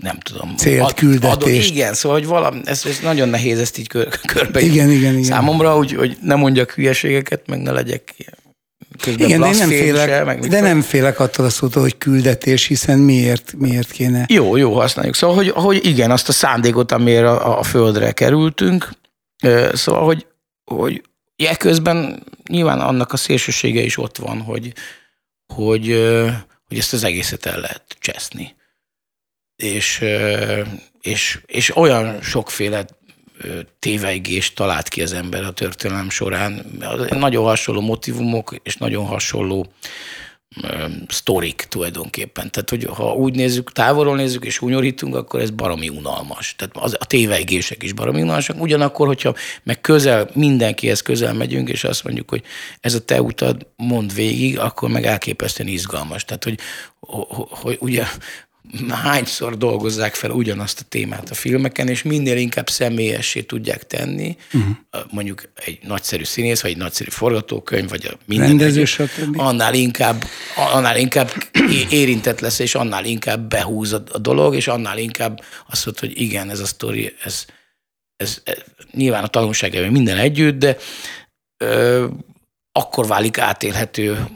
nem tudom. Célt, küldetést. Adó, igen, szóval, hogy valami, ez, ez nagyon nehéz ezt így kör, körbe. Igen, igen, igen. Számomra, hogy, hogy ne mondjak hülyeségeket, meg ne legyek közben Igen, én nem félek, se, meg de nem félek attól a szótól, hogy küldetés, hiszen miért, miért kéne? Jó, jó, használjuk. Szóval, hogy, hogy igen, azt a szándékot, amire a, a földre kerültünk, szóval, hogy, hogy közben nyilván annak a szélsősége is ott van, hogy, hogy, hogy ezt az egészet el lehet cseszni. És, és, és olyan sokféle téveigést talált ki az ember a történelem során. Nagyon hasonló motivumok és nagyon hasonló sztorik tulajdonképpen. Tehát, hogy ha úgy nézzük, távolról nézzük és hunyorítunk, akkor ez baromi unalmas. Tehát az, a téveigések is baromi unalmasak. Ugyanakkor, hogyha meg közel, mindenkihez közel megyünk, és azt mondjuk, hogy ez a te utad, mond végig, akkor meg elképesztően izgalmas. Tehát, hogy, hogy, hogy ugye hányszor dolgozzák fel ugyanazt a témát a filmeken, és minél inkább személyessé tudják tenni, uh-huh. mondjuk egy nagyszerű színész, vagy egy nagyszerű forgatókönyv, vagy a minden, Rendező, annál inkább, annál inkább érintett lesz, és annál inkább behúz a, a dolog, és annál inkább azt mondod, hogy igen, ez a sztori, ez, ez, ez nyilván a tanulság minden együtt, de ö, akkor válik átélhető,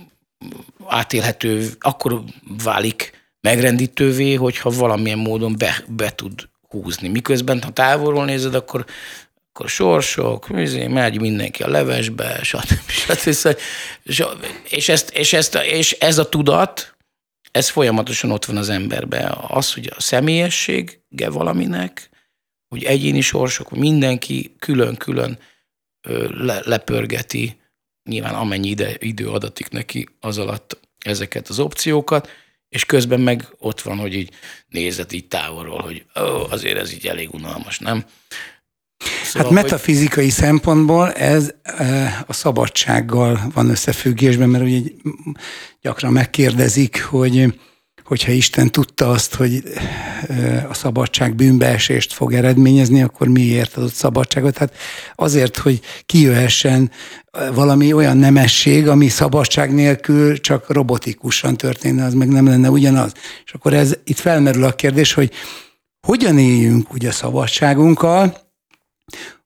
átélhető, akkor válik megrendítővé, hogyha valamilyen módon be, be tud húzni. Miközben, ha távolról nézed, akkor, akkor sorsok, izé, megy mindenki a levesbe, stb. stb. Szóval, és, ezt, és, ezt, és ez a tudat, ez folyamatosan ott van az emberben. Az, hogy a személyessége valaminek, hogy egyéni sorsok, mindenki külön-külön le, lepörgeti, nyilván amennyi ide, idő adatik neki az alatt ezeket az opciókat, és közben meg ott van, hogy így nézed így távolról, hogy ó, azért ez így elég unalmas, nem? Szóval, hát metafizikai hogy... szempontból ez e, a szabadsággal van összefüggésben, mert ugye gyakran megkérdezik, hogy hogyha Isten tudta azt, hogy a szabadság bűnbeesést fog eredményezni, akkor miért adott szabadságot? Hát azért, hogy kijöhessen valami olyan nemesség, ami szabadság nélkül csak robotikusan történne, az meg nem lenne ugyanaz. És akkor ez itt felmerül a kérdés, hogy hogyan éljünk ugye a szabadságunkkal,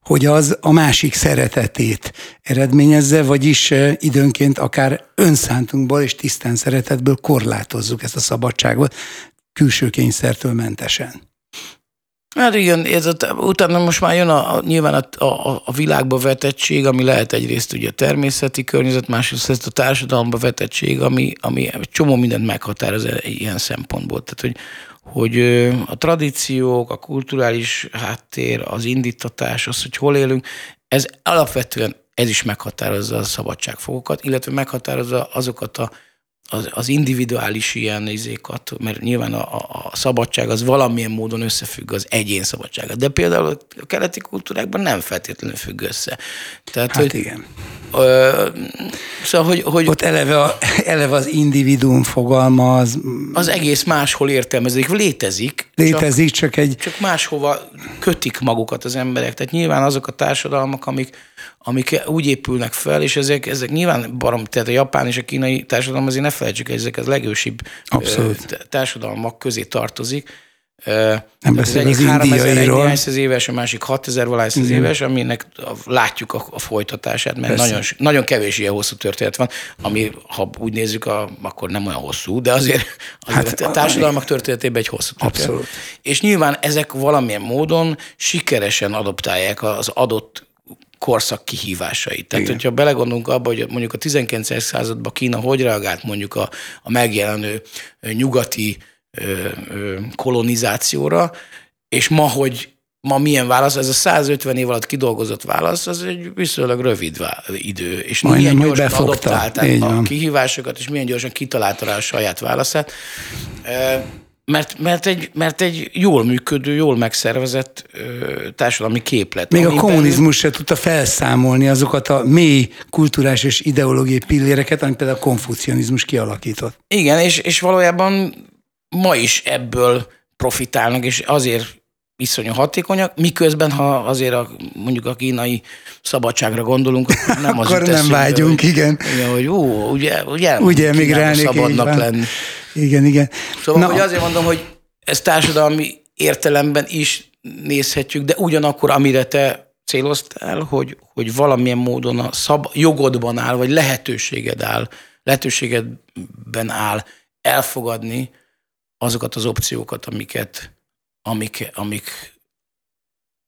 hogy az a másik szeretetét eredményezze, vagyis időnként akár önszántunkból és tisztán szeretetből korlátozzuk ezt a szabadságot külső kényszertől mentesen. Hát igen, ez a, utána most már jön a, a, nyilván a, a, a világba vetettség, ami lehet egyrészt ugye a természeti környezet, másrészt ez a társadalomba vetettség, ami, ami csomó mindent meghatároz ilyen szempontból. Tehát, hogy hogy a tradíciók, a kulturális háttér, az indítatás, az, hogy hol élünk, ez alapvetően ez is meghatározza a szabadságfogokat, illetve meghatározza azokat a az, az individuális ilyen izékat, mert nyilván a, a, szabadság az valamilyen módon összefügg az egyén szabadsága. De például a keleti kultúrákban nem feltétlenül függ össze. Tehát, hát hogy, igen. Ö, Szóval, hogy, hogy Ott eleve, a, eleve az individuum fogalma az az egész máshol értelmezik, létezik. csak- létezik, csak egy csak máshova kötik magukat az emberek. Tehát nyilván azok a társadalmak, amik, amik úgy épülnek fel, és ezek, ezek nyilván barom, tehát a japán és a kínai társadalom azért ne felejtsük, hogy ezek az legősibb Abszolút. társadalmak közé tartozik. Nem az beszélve egyik az 3000 indiairól. száz éves, a másik 6000 valahány száz éves, aminek látjuk a, a folytatását, mert Persze. nagyon, nagyon kevés ilyen hosszú történet van, ami, ha úgy nézzük, a, akkor nem olyan hosszú, de azért, azért hát, a társadalmak történetében egy hosszú történet. Abszolút. És nyilván ezek valamilyen módon sikeresen adoptálják az adott korszak kihívásait. Tehát, Igen. hogyha belegondolunk abba, hogy mondjuk a 19. században Kína hogy reagált mondjuk a, a megjelenő nyugati ö, ö, kolonizációra, és ma, hogy ma milyen válasz, ez a 150 év alatt kidolgozott válasz, az egy viszonylag rövid idő, és Majdnem, milyen gyorsan befogta. adoptálták a van. kihívásokat, és milyen gyorsan kitalálta rá a saját válaszát. Mert, mert, egy, mert egy jól működő, jól megszervezett ö, társadalmi képlet. Még a kommunizmus se tudta felszámolni azokat a mély kulturális és ideológiai pilléreket, amit például a konfucianizmus kialakított. Igen, és, és valójában ma is ebből profitálnak, és azért iszonyú hatékonyak, miközben ha azért a, mondjuk a kínai szabadságra gondolunk, akkor nem az Akkor nem vágyunk, hogy, igen. Igen, hogy ó, ugye, ugye, Ugye Kínába emigrálni szabadnak így lenni. Igen, igen. Szóval, Na, hogy azért mondom, hogy ez társadalmi értelemben is nézhetjük, de ugyanakkor, amire te céloztál, hogy, hogy valamilyen módon a szab, jogodban áll, vagy lehetőséged áll, lehetőségedben áll elfogadni azokat az opciókat, amiket, amik, amik,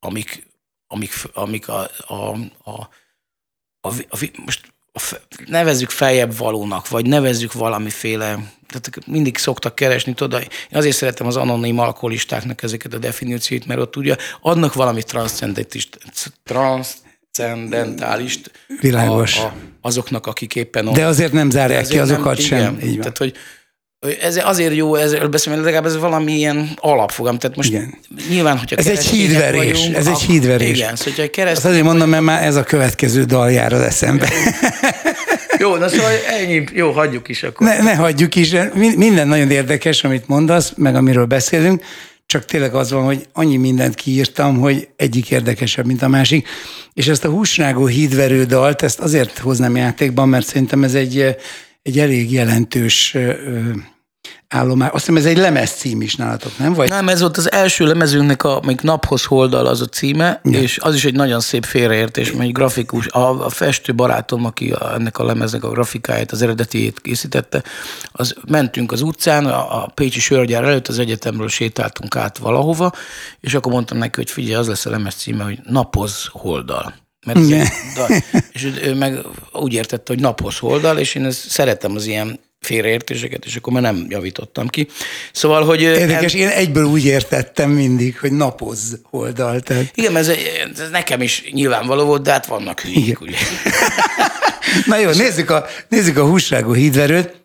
amik, amik, amik a, a, a, a, a, most a nevezzük feljebb valónak, vagy nevezzük valamiféle, tehát mindig szoktak keresni, tudod, én azért szeretem az anonim alkoholistáknak ezeket a definícióit, mert ott ugye adnak valami transzcendentalist Világos. A, a, azoknak, akik éppen ott de azért nem zárják ki ezért nem- azokat sem. igen, Így van. Tehát, hogy ez azért jó ezzel beszélni, legalább ez valamilyen alapfogam. Tehát most Igen. nyilván, hogyha Ez egy hídverés, vagyunk, ez egy hídverés. Igen, szóval, hogyha egy Azt keresztény azért mondom, mert már ez a következő dal jár az eszembe. Jó, na szóval ennyi. Jó, hagyjuk is akkor. Ne, ne hagyjuk is, mi- minden nagyon érdekes, amit mondasz, meg amiről beszélünk, csak tényleg az van, hogy annyi mindent kiírtam, hogy egyik érdekesebb, mint a másik. És ezt a húsrágó hídverő dalt, ezt azért hoznám játékban, mert szerintem ez egy, egy elég jelentős állomás. Azt hiszem ez egy lemez cím is nálatok, nem? Vagy Nem, ez volt az első lemezünknek, a, még Naphoz Holdal az a címe, ja. és az is egy nagyon szép félreértés, mert egy grafikus, a, a festő barátom, aki a, ennek a lemeznek a grafikáját, az eredetiét készítette, az mentünk az utcán, a, a Pécsi sörgyár előtt az egyetemről sétáltunk át valahova, és akkor mondtam neki, hogy figyelj, az lesz a lemez címe, hogy Napoz Holdal. Mert ez dal. És ő, ő meg úgy értette, hogy naphoz holdal, és én ezt szeretem az ilyen félreértéseket, és akkor már nem javítottam ki. Szóval, hogy... Érdekes, én egyből úgy értettem mindig, hogy napozz oldal. Tehát. Igen, ez, ez nekem is nyilvánvaló volt, de hát vannak hülyék, ugye. Na jó, nézzük a, nézzük a húsrágó hídverőt.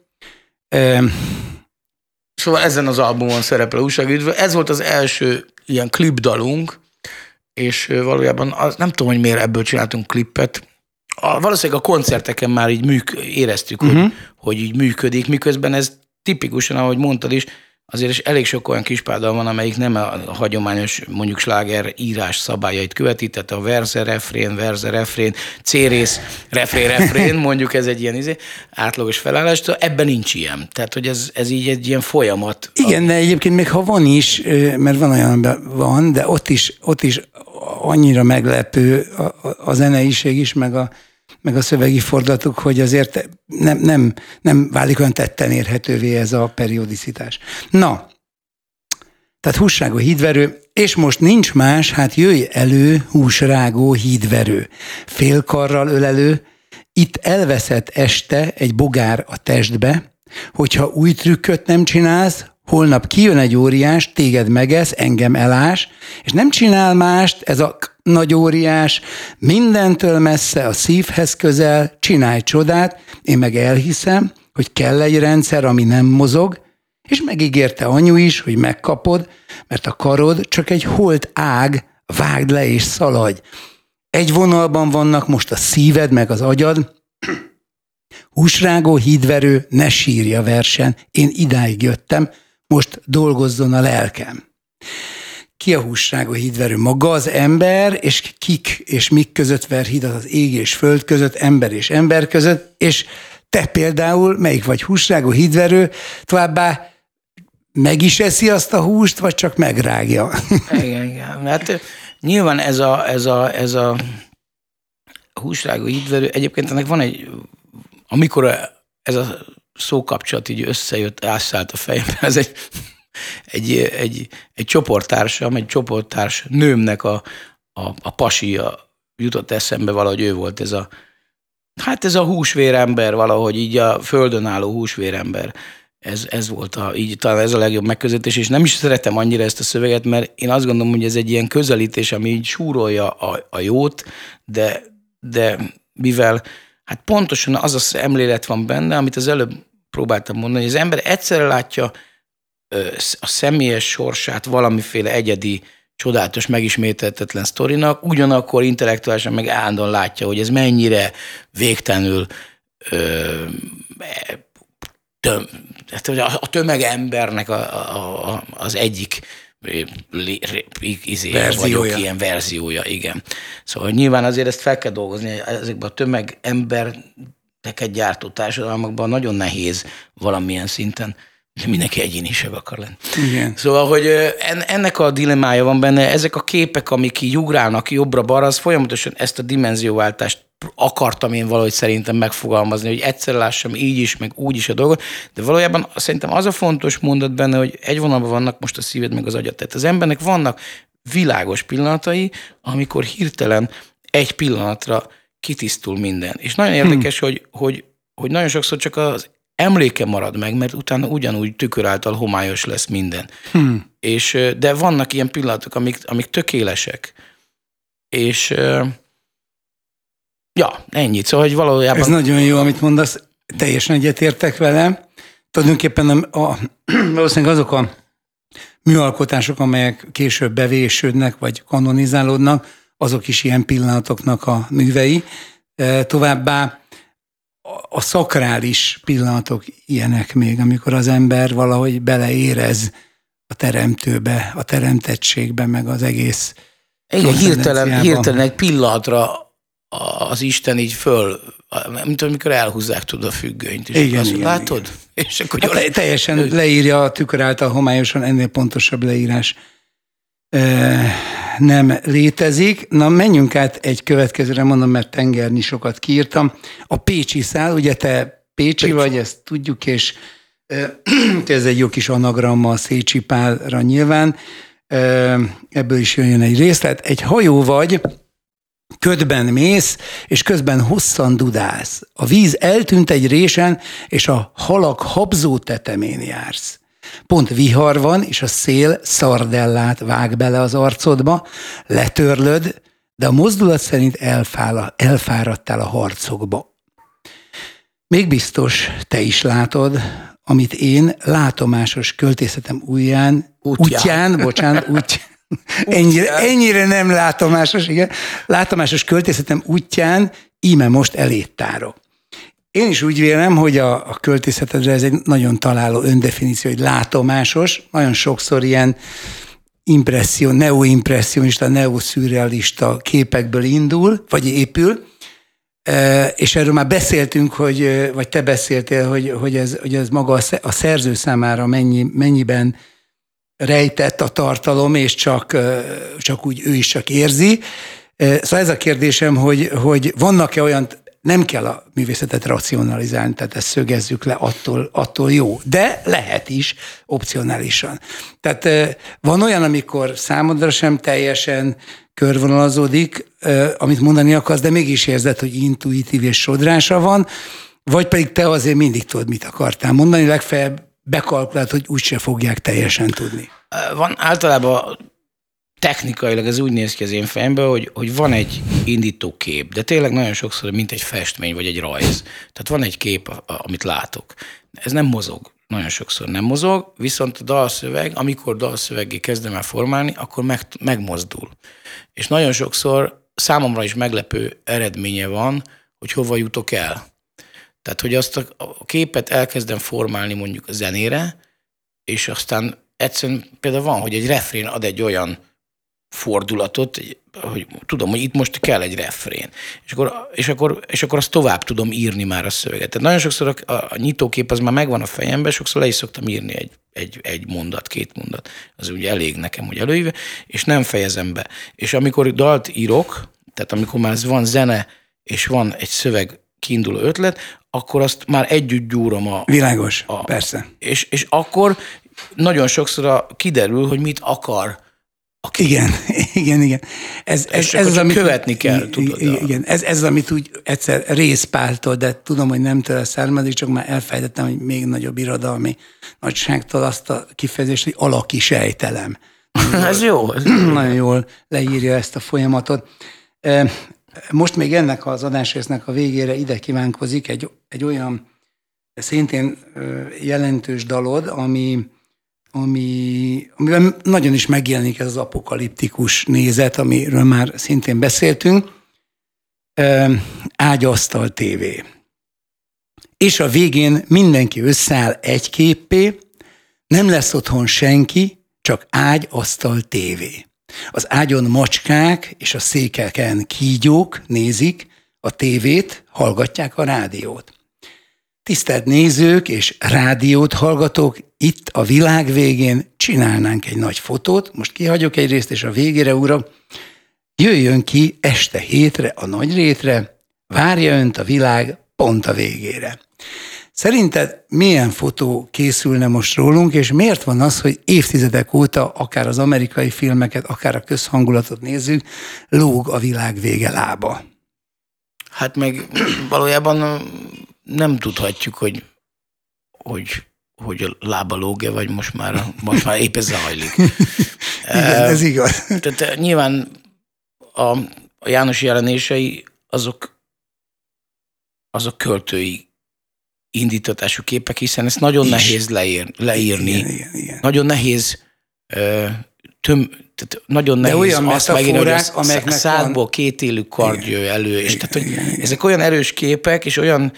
Szóval ezen az albumon szerepel a újságüdvő. Ez volt az első ilyen klipdalunk, és valójában az, nem tudom, hogy miért ebből csináltunk klippet. A, valószínűleg a koncerteken már így műk, éreztük, uh-huh. hogy, hogy így működik, miközben ez tipikusan, ahogy mondtad is, azért is elég sok olyan kispáldal van, amelyik nem a hagyományos mondjuk sláger írás szabályait követi, tehát a verze, refrén, verze, refrén, C-rész, refrén, refrén, mondjuk ez egy ilyen izé, átlagos felállás, ebben nincs ilyen. Tehát, hogy ez, ez így egy ilyen folyamat. igen, de egyébként még ha van is, mert van olyan, van, de ott is, ott is annyira meglepő a, a- a zeneiség is, meg a, meg a szövegi fordulatok, hogy azért nem, nem, nem válik olyan tetten érhetővé ez a periodicitás. Na, tehát húsrágó hídverő, és most nincs más, hát jöjj elő húsrágó hídverő. Félkarral ölelő, itt elveszett este egy bogár a testbe, hogyha új trükköt nem csinálsz, holnap kijön egy óriás, téged megesz, engem elás, és nem csinál mást, ez a nagy óriás, mindentől messze a szívhez közel, csinálj csodát, én meg elhiszem, hogy kell egy rendszer, ami nem mozog, és megígérte anyu is, hogy megkapod, mert a karod csak egy holt ág, vágd le és szaladj. Egy vonalban vannak most a szíved meg az agyad, Húsrágó hídverő ne sírja versen, én idáig jöttem, most dolgozzon a lelkem. Ki a húsrágó hídverő? Maga az ember, és kik és mik között ver hidat az ég és föld között, ember és ember között, és te például melyik vagy húsrágó hídverő, továbbá meg is eszi azt a húst, vagy csak megrágja? Igen, igen. Hát nyilván ez a, ez a, ez a húsrágó hídverő, egyébként ennek van egy, amikor ez a szókapcsolat így összejött, átszállt a fejembe, ez egy, egy, egy, egy csoporttársam, egy csoporttárs nőmnek a, a, a pasia jutott eszembe valahogy ő volt ez a, hát ez a húsvérember valahogy, így a földön álló húsvérember. Ez, ez volt a, így talán ez a legjobb megközelítés, és nem is szeretem annyira ezt a szöveget, mert én azt gondolom, hogy ez egy ilyen közelítés, ami így súrolja a, a jót, de, de mivel hát pontosan az a szemlélet van benne, amit az előbb próbáltam mondani, hogy az ember egyszerre látja a személyes sorsát valamiféle egyedi, csodálatos, megismételtetlen sztorinak, ugyanakkor intellektuálisan meg állandóan látja, hogy ez mennyire végtelenül töm, hát, a tömegembernek a, a, a, az egyik izé, verziója. vagyok ilyen verziója, igen. Szóval nyilván azért ezt fel kell dolgozni, ezekben a tömegembereket gyártó társadalmakban nagyon nehéz valamilyen szinten mindenki egyénisebb akar lenni. Igen. Szóval, hogy ennek a dilemája van benne, ezek a képek, amik így ugrálnak jobbra-balra, az folyamatosan ezt a dimenzióváltást akartam én valahogy szerintem megfogalmazni, hogy egyszer lássam így is, meg úgy is a dolgot, de valójában szerintem az a fontos mondat benne, hogy egy vonalban vannak most a szíved meg az agyat. Tehát az embernek vannak világos pillanatai, amikor hirtelen egy pillanatra kitisztul minden. És nagyon érdekes, hmm. hogy, hogy, hogy nagyon sokszor csak az emléke marad meg, mert utána ugyanúgy tükör által homályos lesz minden. Hmm. És, de vannak ilyen pillanatok, amik, amik tökélesek. És ja, ennyit. Szóval, hogy valójában... Ez nagyon jó, amit mondasz. Teljesen egyetértek vele. Tulajdonképpen a, a, valószínűleg azok a műalkotások, amelyek később bevésődnek, vagy kanonizálódnak, azok is ilyen pillanatoknak a művei. Továbbá a szakrális pillanatok ilyenek még, amikor az ember valahogy beleérez a teremtőbe, a teremtettségbe, meg az egész Igen, hirtelen, hirtelen egy pillanatra az Isten így föl, mint amikor elhúzzák tud a függönyt. És igen, azt, igen, látod? Igen. És akkor hát le, teljesen leírja a tükör által homályosan, ennél pontosabb leírás e, nem létezik. Na, menjünk át egy következőre, mondom, mert tengerni sokat kiírtam. A Pécsi szál, ugye te Pécsi, Pécsi. vagy, ezt tudjuk, és ez egy jó kis anagramma a Szécsi Pálra nyilván. Ebből is jön egy részlet. Egy hajó vagy, ködben mész, és közben hosszan dudálsz. A víz eltűnt egy résen, és a halak habzó tetemén jársz. Pont vihar van, és a szél szardellát vág bele az arcodba, letörlöd, de a mozdulat szerint elfáll, elfáradtál a harcokba. Még biztos, te is látod, amit én látomásos költészetem újján, útján, útján bocsánat, útján, ennyire, ennyire nem látomásos, igen. Látomásos költészetem útján íme most elét tárok. Én is úgy vélem, hogy a, a költészetedre ez egy nagyon találó öndefiníció, hogy látomásos, nagyon sokszor ilyen impresszió, neoimpressionista, neoszürrealista képekből indul, vagy épül, e, és erről már beszéltünk, hogy, vagy te beszéltél, hogy, hogy, ez, hogy ez maga a szerző számára mennyi, mennyiben rejtett a tartalom, és csak, csak úgy ő is csak érzi. Szóval ez a kérdésem, hogy, hogy vannak-e olyan, nem kell a művészetet racionalizálni, tehát ezt szögezzük le, attól, attól jó, de lehet is opcionálisan. Tehát van olyan, amikor számodra sem teljesen körvonalazódik, amit mondani akarsz, de mégis érzed, hogy intuitív és sodrása van, vagy pedig te azért mindig tudod, mit akartál mondani, legfeljebb bekalkulált, hogy úgyse fogják teljesen tudni. Van általában technikailag ez úgy néz ki az én fejemben, hogy, hogy van egy indító kép, de tényleg nagyon sokszor mint egy festmény vagy egy rajz. Tehát van egy kép, amit látok. Ez nem mozog. Nagyon sokszor nem mozog, viszont a dalszöveg, amikor dalszöveggé kezdem el formálni, akkor meg, megmozdul. És nagyon sokszor számomra is meglepő eredménye van, hogy hova jutok el. Tehát, hogy azt a, képet elkezdem formálni mondjuk a zenére, és aztán egyszerűen például van, hogy egy refrén ad egy olyan fordulatot, hogy tudom, hogy itt most kell egy refrén. És akkor, és akkor, és akkor azt tovább tudom írni már a szöveget. Tehát nagyon sokszor a, a nyitókép az már megvan a fejemben, sokszor le is szoktam írni egy, egy, egy mondat, két mondat. Az ugye elég nekem, hogy előíve, és nem fejezem be. És amikor dalt írok, tehát amikor már ez van zene, és van egy szöveg kiinduló ötlet, akkor azt már együtt gyúrom a... Világos, a, persze. És, és akkor nagyon sokszor a, kiderül, hogy mit akar aki... Igen, igen, igen. Ez, ez, ez az, amit követni kell, tudod. Igen, ez, ez amit úgy egyszer részpáltól, de tudom, hogy nem tőle származik, csak már elfejtettem, hogy még nagyobb irodalmi nagyságtól azt a kifejezést, hogy alaki sejtelem. ez jó. Ez nagyon jól leírja ezt a folyamatot. Most még ennek az adásrésznek a végére ide kívánkozik egy, egy olyan szintén jelentős dalod, ami ami, amiben nagyon is megjelenik ez az apokaliptikus nézet, amiről már szintén beszéltünk, ágyasztal tévé. És a végén mindenki összeáll egy képpé, nem lesz otthon senki, csak ágy, asztal, tévé. Az ágyon macskák és a székeken kígyók nézik a tévét, hallgatják a rádiót. Tisztelt nézők és rádiót hallgatók, itt a világ végén csinálnánk egy nagy fotót, most kihagyok egy részt, és a végére, uram, jöjjön ki este hétre a nagy rétre, várja önt a világ pont a végére. Szerinted milyen fotó készülne most rólunk, és miért van az, hogy évtizedek óta akár az amerikai filmeket, akár a közhangulatot nézzük, lóg a világ vége lába? Hát meg valójában nem tudhatjuk, hogy, hogy, hogy a lába lóge, vagy most már, most már épp ez zajlik. Igen, ez igaz. Tehát nyilván a, a János jelenései azok, azok költői indítatású képek, hiszen ezt nagyon Is. nehéz leír, leírni. Igen, igen, igen. Nagyon nehéz töm, tehát nagyon nehéz De olyan azt megírni, hogy szádból van... két élő kard jöjj elő, és igen, tehát, hogy igen, igen. ezek olyan erős képek, és olyan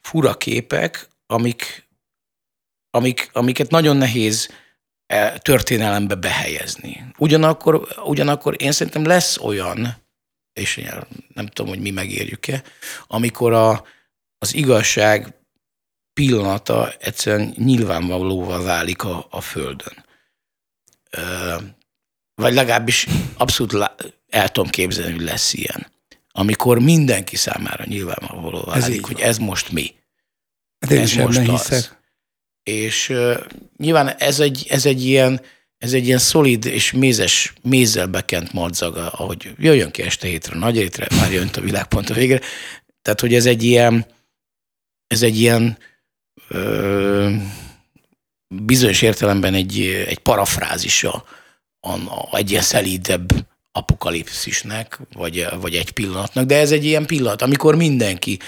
fura képek, amik, amik, amiket nagyon nehéz e, történelembe behelyezni. Ugyanakkor, ugyanakkor én szerintem lesz olyan, és nem tudom, hogy mi megérjük-e, amikor a, az igazság pillanata egyszerűen nyilvánvalóvá válik a, a Földön. Ö, vagy legalábbis abszolút el tudom képzelni, hogy lesz ilyen amikor mindenki számára nyilvánvaló válik, hogy ez most mi. Hát én ez most az. hiszek. És uh, nyilván ez egy, ez egy ilyen ez egy ilyen szolid és mézes, mézzel bekent madzaga, ahogy jöjjön ki este hétre, nagy hétre, már jönt a világpont a végre. Tehát, hogy ez egy ilyen, ez egy ilyen ö, bizonyos értelemben egy, egy parafrázisa, a, a, egy ilyen szelídebb apokalipszisnek, vagy, vagy egy pillanatnak, de ez egy ilyen pillanat, amikor mindenki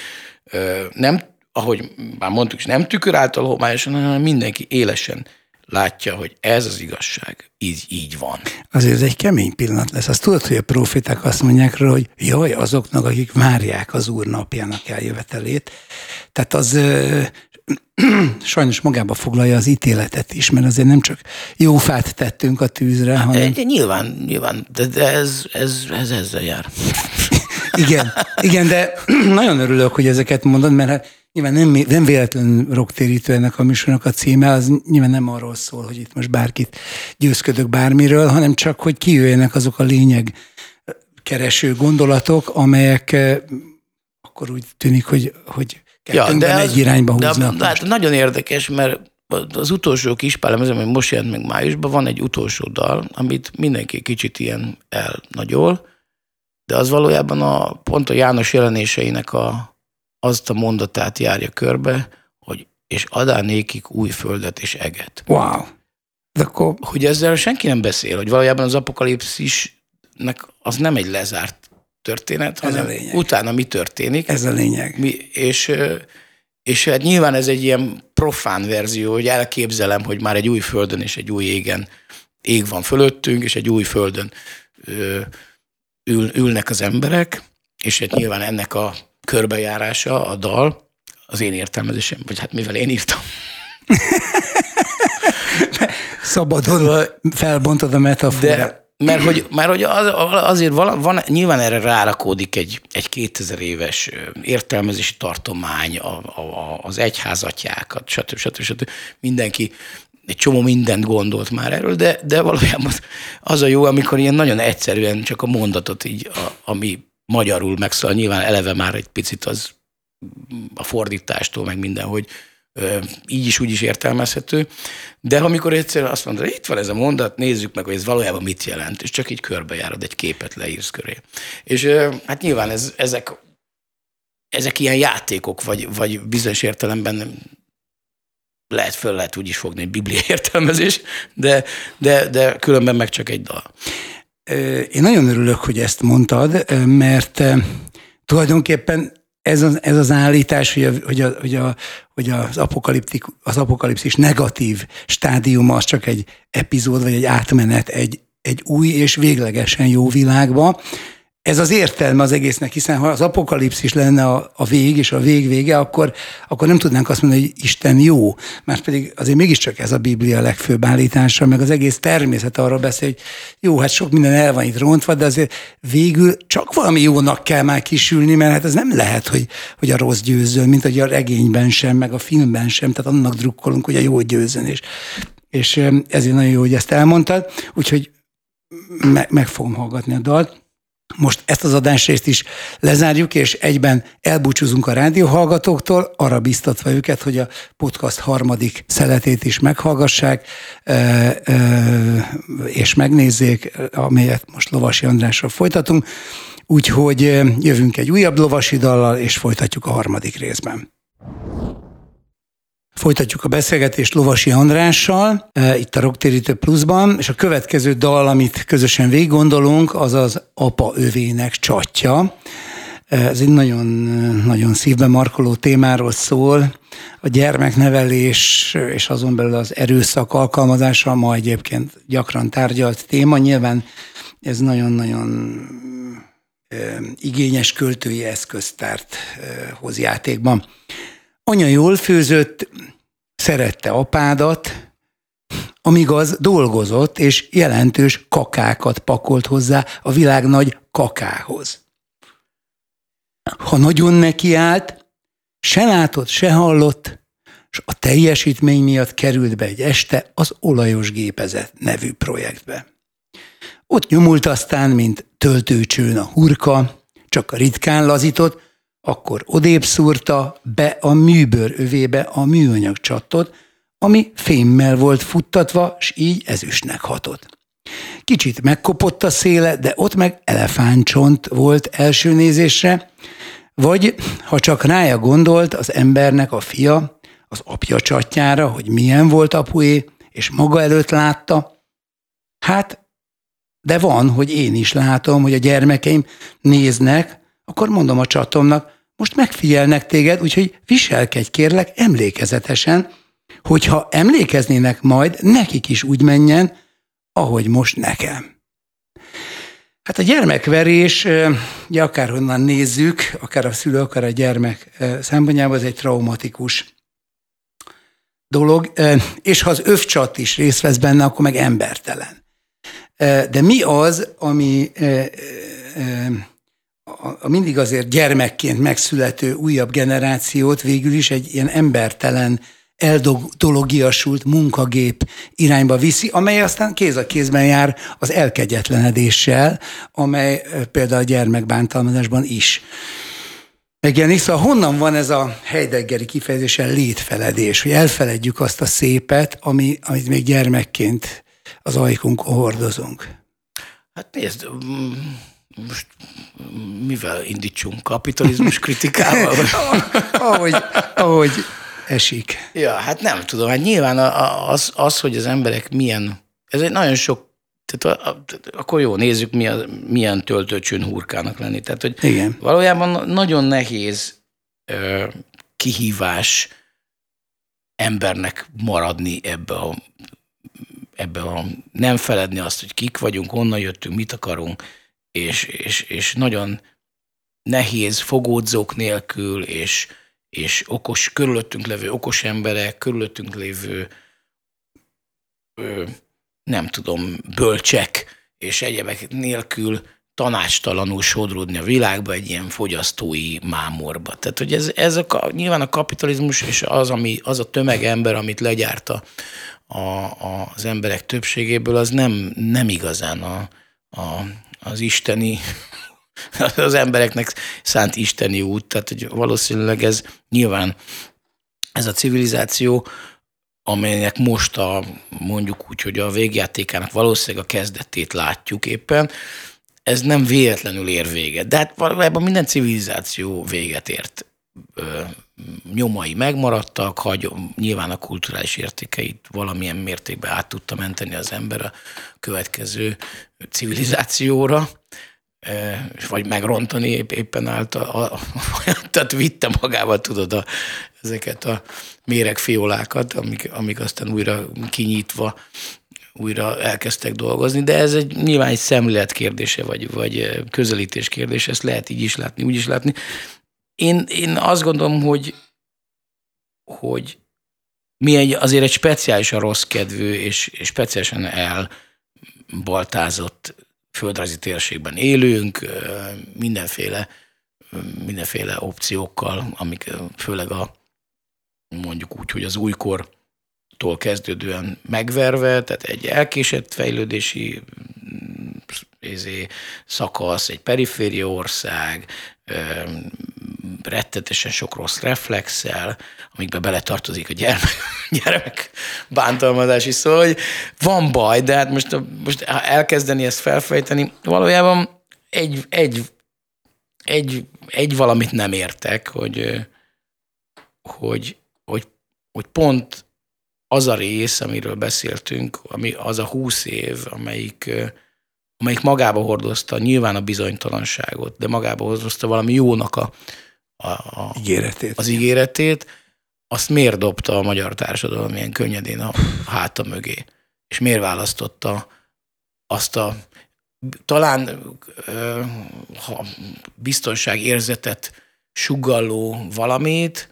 nem, ahogy már mondtuk is, nem tükör által homályosan, hanem mindenki élesen látja, hogy ez az igazság, így, így van. Azért ez egy kemény pillanat lesz. Azt tudod, hogy a proféták azt mondják rá, hogy jaj, azoknak, akik várják az Úr napjának eljövetelét. Tehát az sajnos magába foglalja az ítéletet is, mert azért nem csak jó fát tettünk a tűzre, hanem... Hát, nyilván, nyilván, de, de ez, ez, ez ezzel jár. igen, igen, de nagyon örülök, hogy ezeket mondod, mert hát nyilván nem, nem véletlenül roktérítő ennek a műsornak a címe, az nyilván nem arról szól, hogy itt most bárkit győzködök bármiről, hanem csak, hogy kijöjjenek azok a lényeg kereső gondolatok, amelyek eh, akkor úgy tűnik, hogy, hogy ja, de az, egy irányba húznak. De, hát nagyon érdekes, mert az utolsó kispálem, ez, ami most jelent meg májusban, van egy utolsó dal, amit mindenki kicsit ilyen elnagyol, de az valójában a, pont a János jelenéseinek a, azt a mondatát járja körbe, hogy és adá nékik új földet és eget. Wow. De akkor... Hogy ezzel senki nem beszél, hogy valójában az apokalipszisnek az nem egy lezárt történet, ez hanem utána mi történik. Ez a lényeg. Mi, és, és hát nyilván ez egy ilyen profán verzió, hogy elképzelem, hogy már egy új földön és egy új égen ég van fölöttünk, és egy új földön ül, ülnek az emberek, és hát nyilván ennek a körbejárása a dal, az én értelmezésem, vagy hát mivel én írtam. Szabadon felbontod a metaforát. De mert hogy, mert hogy az, azért van, van, nyilván erre rárakódik egy, egy 2000 éves értelmezési tartomány, a, a, az egyházatjákat, stb. stb. stb. Mindenki egy csomó mindent gondolt már erről, de, de valójában az a jó, amikor ilyen nagyon egyszerűen csak a mondatot így, a, ami magyarul megszól, nyilván eleve már egy picit az a fordítástól, meg minden, hogy így is úgy is értelmezhető, de amikor egyszerűen azt mondod, itt van ez a mondat, nézzük meg, hogy ez valójában mit jelent, és csak így körbejárod, egy képet leírsz köré. És hát nyilván ez, ezek, ezek ilyen játékok, vagy, vagy bizonyos értelemben lehet, föl lehet úgy is fogni egy biblia értelmezés, de, de, de különben meg csak egy dal. Én nagyon örülök, hogy ezt mondtad, mert tulajdonképpen ez az, ez az állítás, hogy, a, hogy, a, hogy, a, hogy az, apokaliptik, az apokalipszis negatív stádiuma az csak egy epizód, vagy egy átmenet egy, egy új és véglegesen jó világba, ez az értelme az egésznek, hiszen ha az apokalipszis lenne a, a vég és a vég vége, akkor, akkor nem tudnánk azt mondani, hogy Isten jó. Mert pedig azért mégiscsak ez a Biblia legfőbb állítása, meg az egész természet arra beszél, hogy jó, hát sok minden el van itt rontva, de azért végül csak valami jónak kell már kisülni, mert hát ez nem lehet, hogy, hogy a rossz győzön, mint hogy a regényben sem, meg a filmben sem, tehát annak drukkolunk, hogy a jó győzön. És, és ezért nagyon jó, hogy ezt elmondtad, úgyhogy me, meg fogom hallgatni a dalt. Most ezt az adásrészt is lezárjuk, és egyben elbúcsúzunk a rádióhallgatóktól, arra biztatva őket, hogy a podcast harmadik szeletét is meghallgassák, és megnézzék, amelyet most Lovasi Andrásról folytatunk. Úgyhogy jövünk egy újabb lovasi dallal, és folytatjuk a harmadik részben. Folytatjuk a beszélgetést Lovasi Andrással, e, itt a Rocktérítő Pluszban, és a következő dal, amit közösen végiggondolunk, az az Apa övének csatja. E, ez egy nagyon, nagyon szívbe markoló témáról szól. A gyermeknevelés és azon belül az erőszak alkalmazása ma egyébként gyakran tárgyalt téma. Nyilván ez nagyon-nagyon e, igényes költői eszköztárt hoz játékban. Anya jól főzött, szerette apádat, amíg az dolgozott, és jelentős kakákat pakolt hozzá a világ nagy kakához. Ha nagyon nekiállt, se látott, se hallott, és a teljesítmény miatt került be egy este az Olajos Gépezet nevű projektbe. Ott nyomult aztán, mint töltőcsőn a hurka, csak ritkán lazított, akkor odébb szúrta be a műbőr övébe a műanyag csattot, ami fémmel volt futtatva, s így ezüstnek hatott. Kicsit megkopott a széle, de ott meg elefántcsont volt első nézésre, vagy ha csak rája gondolt az embernek a fia, az apja csatjára, hogy milyen volt apué, és maga előtt látta, hát de van, hogy én is látom, hogy a gyermekeim néznek, akkor mondom a csatomnak, most megfigyelnek téged, úgyhogy viselkedj kérlek emlékezetesen, hogyha emlékeznének majd, nekik is úgy menjen, ahogy most nekem. Hát a gyermekverés, ugye akárhonnan nézzük, akár a szülő, akár a gyermek szempontjából, ez egy traumatikus dolog, és ha az övcsat is részt vesz benne, akkor meg embertelen. De mi az, ami a mindig azért gyermekként megszülető újabb generációt végül is egy ilyen embertelen, eldologiasult munkagép irányba viszi, amely aztán kéz a kézben jár az elkegyetlenedéssel, amely például a gyermekbántalmazásban is megjelenik. Szóval honnan van ez a Heideggeri kifejezésen létfeledés, hogy elfeledjük azt a szépet, ami, amit még gyermekként az ajkunkon hordozunk? Hát nézd, most mivel indítsunk? Kapitalizmus kritikával? ahogy, ahogy esik. Ja, hát nem tudom. Hát nyilván az, az, hogy az emberek milyen, ez egy nagyon sok tehát akkor jó, nézzük, milyen, milyen töltőcsön hurkának lenni. Tehát, hogy Igen. valójában nagyon nehéz ö, kihívás embernek maradni ebbe a, ebbe a, nem feledni azt, hogy kik vagyunk, honnan jöttünk, mit akarunk, és, és, és nagyon nehéz fogódzók nélkül, és, és okos, körülöttünk levő okos emberek, körülöttünk lévő ö, nem tudom, bölcsek és egyebek nélkül tanácstalanul sodródni a világba egy ilyen fogyasztói mámorba. Tehát, hogy ez, ez a, nyilván a kapitalizmus és az, ami, az a tömegember, amit legyárt a, a, az emberek többségéből, az nem, nem igazán a, a, az isteni, az embereknek szánt isteni út. Tehát, hogy valószínűleg ez nyilván ez a civilizáció, amelynek most a, mondjuk úgy, hogy a végjátékának valószínűleg a kezdetét látjuk éppen, ez nem véletlenül ér véget. De hát valójában minden civilizáció véget ért. Nyomai megmaradtak, hagy, nyilván a kulturális értékeit valamilyen mértékben át tudta menteni az ember a következő civilizációra, vagy megrontani épp, éppen által, a, a, tehát vitte magával, tudod, a, ezeket a méregfiolákat, amik, amik aztán újra kinyitva újra elkezdtek dolgozni, de ez egy nyilván egy szemlélet kérdése, vagy, vagy közelítés kérdése, ezt lehet így is látni, úgy is látni. Én, én azt gondolom, hogy, hogy mi egy, azért egy speciálisan rossz kedvű és, és speciálisan elbaltázott földrajzi térségben élünk, mindenféle, mindenféle opciókkal, amik főleg a mondjuk úgy, hogy az újkor tól kezdődően megverve, tehát egy elkésett fejlődési ezé, szakasz, egy periféria ország, rettetesen sok rossz reflexel, amikbe beletartozik a gyermek, gyermek bántalmazás is. Szóval, hogy van baj, de hát most, most elkezdeni ezt felfejteni, valójában egy, egy, egy, egy valamit nem értek, hogy, hogy, hogy, hogy pont az a rész, amiről beszéltünk, ami az a húsz év, amelyik, amelyik magába hordozta nyilván a bizonytalanságot, de magába hordozta valami jónak a, a, a ígéretét. az ígéretét, azt miért dobta a magyar társadalom ilyen könnyedén a háta mögé? És miért választotta azt a talán ha biztonságérzetet sugalló valamit,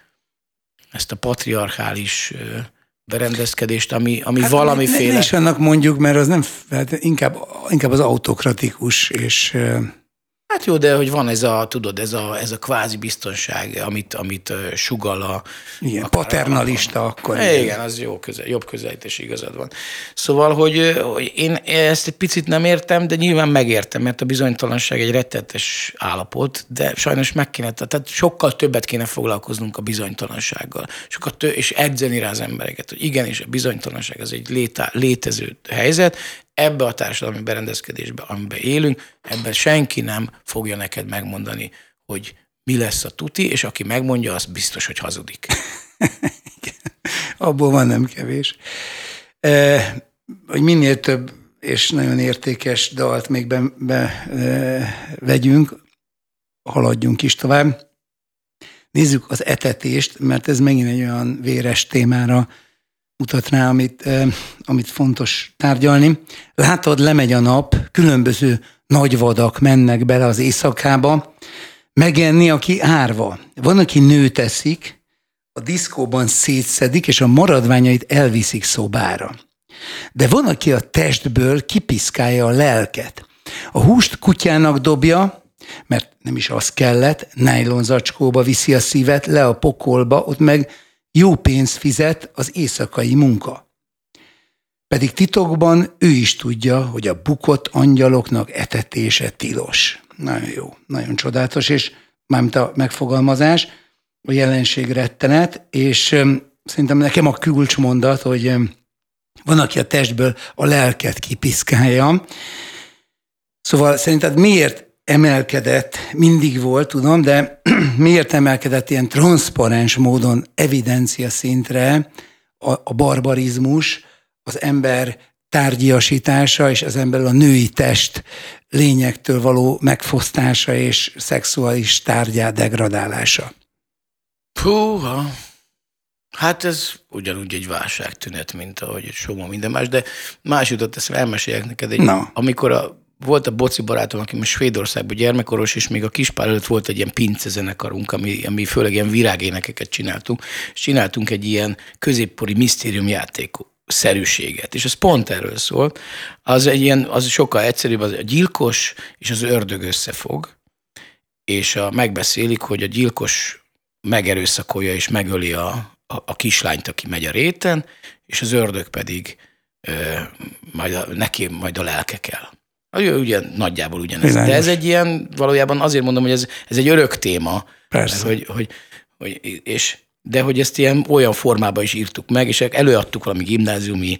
ezt a patriarchális berendezkedést, ami, ami hát valamiféle... Ne, is annak mondjuk, mert az nem, hát inkább, inkább az autokratikus és Hát jó, de hogy van ez a, tudod, ez a, ez a kvázi biztonság, amit, amit sugal a... Igen, paternalista a, akkor. Igen, igen, az jó közel, jobb közelítés igazad van. Szóval, hogy, hogy én ezt egy picit nem értem, de nyilván megértem, mert a bizonytalanság egy rettetes állapot, de sajnos meg kéne, tehát sokkal többet kéne foglalkoznunk a bizonytalansággal, sokkal tő, és edzeni rá az embereket, hogy igenis a bizonytalanság az egy létá, létező helyzet, ebbe a társadalmi berendezkedésbe, amiben élünk, ebben senki nem fogja neked megmondani, hogy mi lesz a tuti, és aki megmondja, az biztos, hogy hazudik. Abból van nem kevés. E, hogy minél több és nagyon értékes dalt még be, be e, vegyünk, haladjunk is tovább. Nézzük az etetést, mert ez megint egy olyan véres témára mutat rá, amit, amit fontos tárgyalni. Látod, lemegy a nap, különböző nagy vadak mennek bele az éjszakába, megenni, aki árva. Van, aki nőt eszik, a diszkóban szétszedik, és a maradványait elviszik szobára. De van, aki a testből kipiszkálja a lelket. A húst kutyának dobja, mert nem is az kellett, nájlonzacskóba viszi a szívet, le a pokolba, ott meg jó pénzt fizet az éjszakai munka. Pedig titokban ő is tudja, hogy a bukott angyaloknak etetése tilos. Nagyon jó, nagyon csodálatos, és mármint a megfogalmazás, a jelenség rettenet, és szerintem nekem a kulcsmondat, hogy van, aki a testből a lelket kipiszkálja. Szóval szerinted miért emelkedett, mindig volt, tudom, de miért emelkedett ilyen transzparens módon evidencia szintre a, a barbarizmus, az ember tárgyiasítása és az ember a női test lényektől való megfosztása és szexuális tárgyá degradálása. Puha. Hát ez ugyanúgy egy válságtünet, mint ahogy egy soma minden más, de más jutott eszembe, elmeséljek neked egy, no. amikor a volt a boci barátom, aki most Svédországban gyermekoros, és még a kispár előtt volt egy ilyen pince zenekarunk, ami, ami főleg ilyen virágénekeket csináltunk, és csináltunk egy ilyen középpori misztériumjáték szerűséget. És ez pont erről szól. Az egy ilyen, az sokkal egyszerűbb, az a gyilkos és az ördög összefog, és a, megbeszélik, hogy a gyilkos megerőszakolja és megöli a, a, a kislányt, aki megy a réten, és az ördög pedig ö, majd a, neki majd a lelke kell. Ugye nagyjából ugyanez. Bizonyos. De ez egy ilyen, valójában azért mondom, hogy ez, ez egy örök téma. Persze. Hogy, hogy, hogy, és, de hogy ezt ilyen olyan formában is írtuk meg, és előadtuk valami gimnáziumi,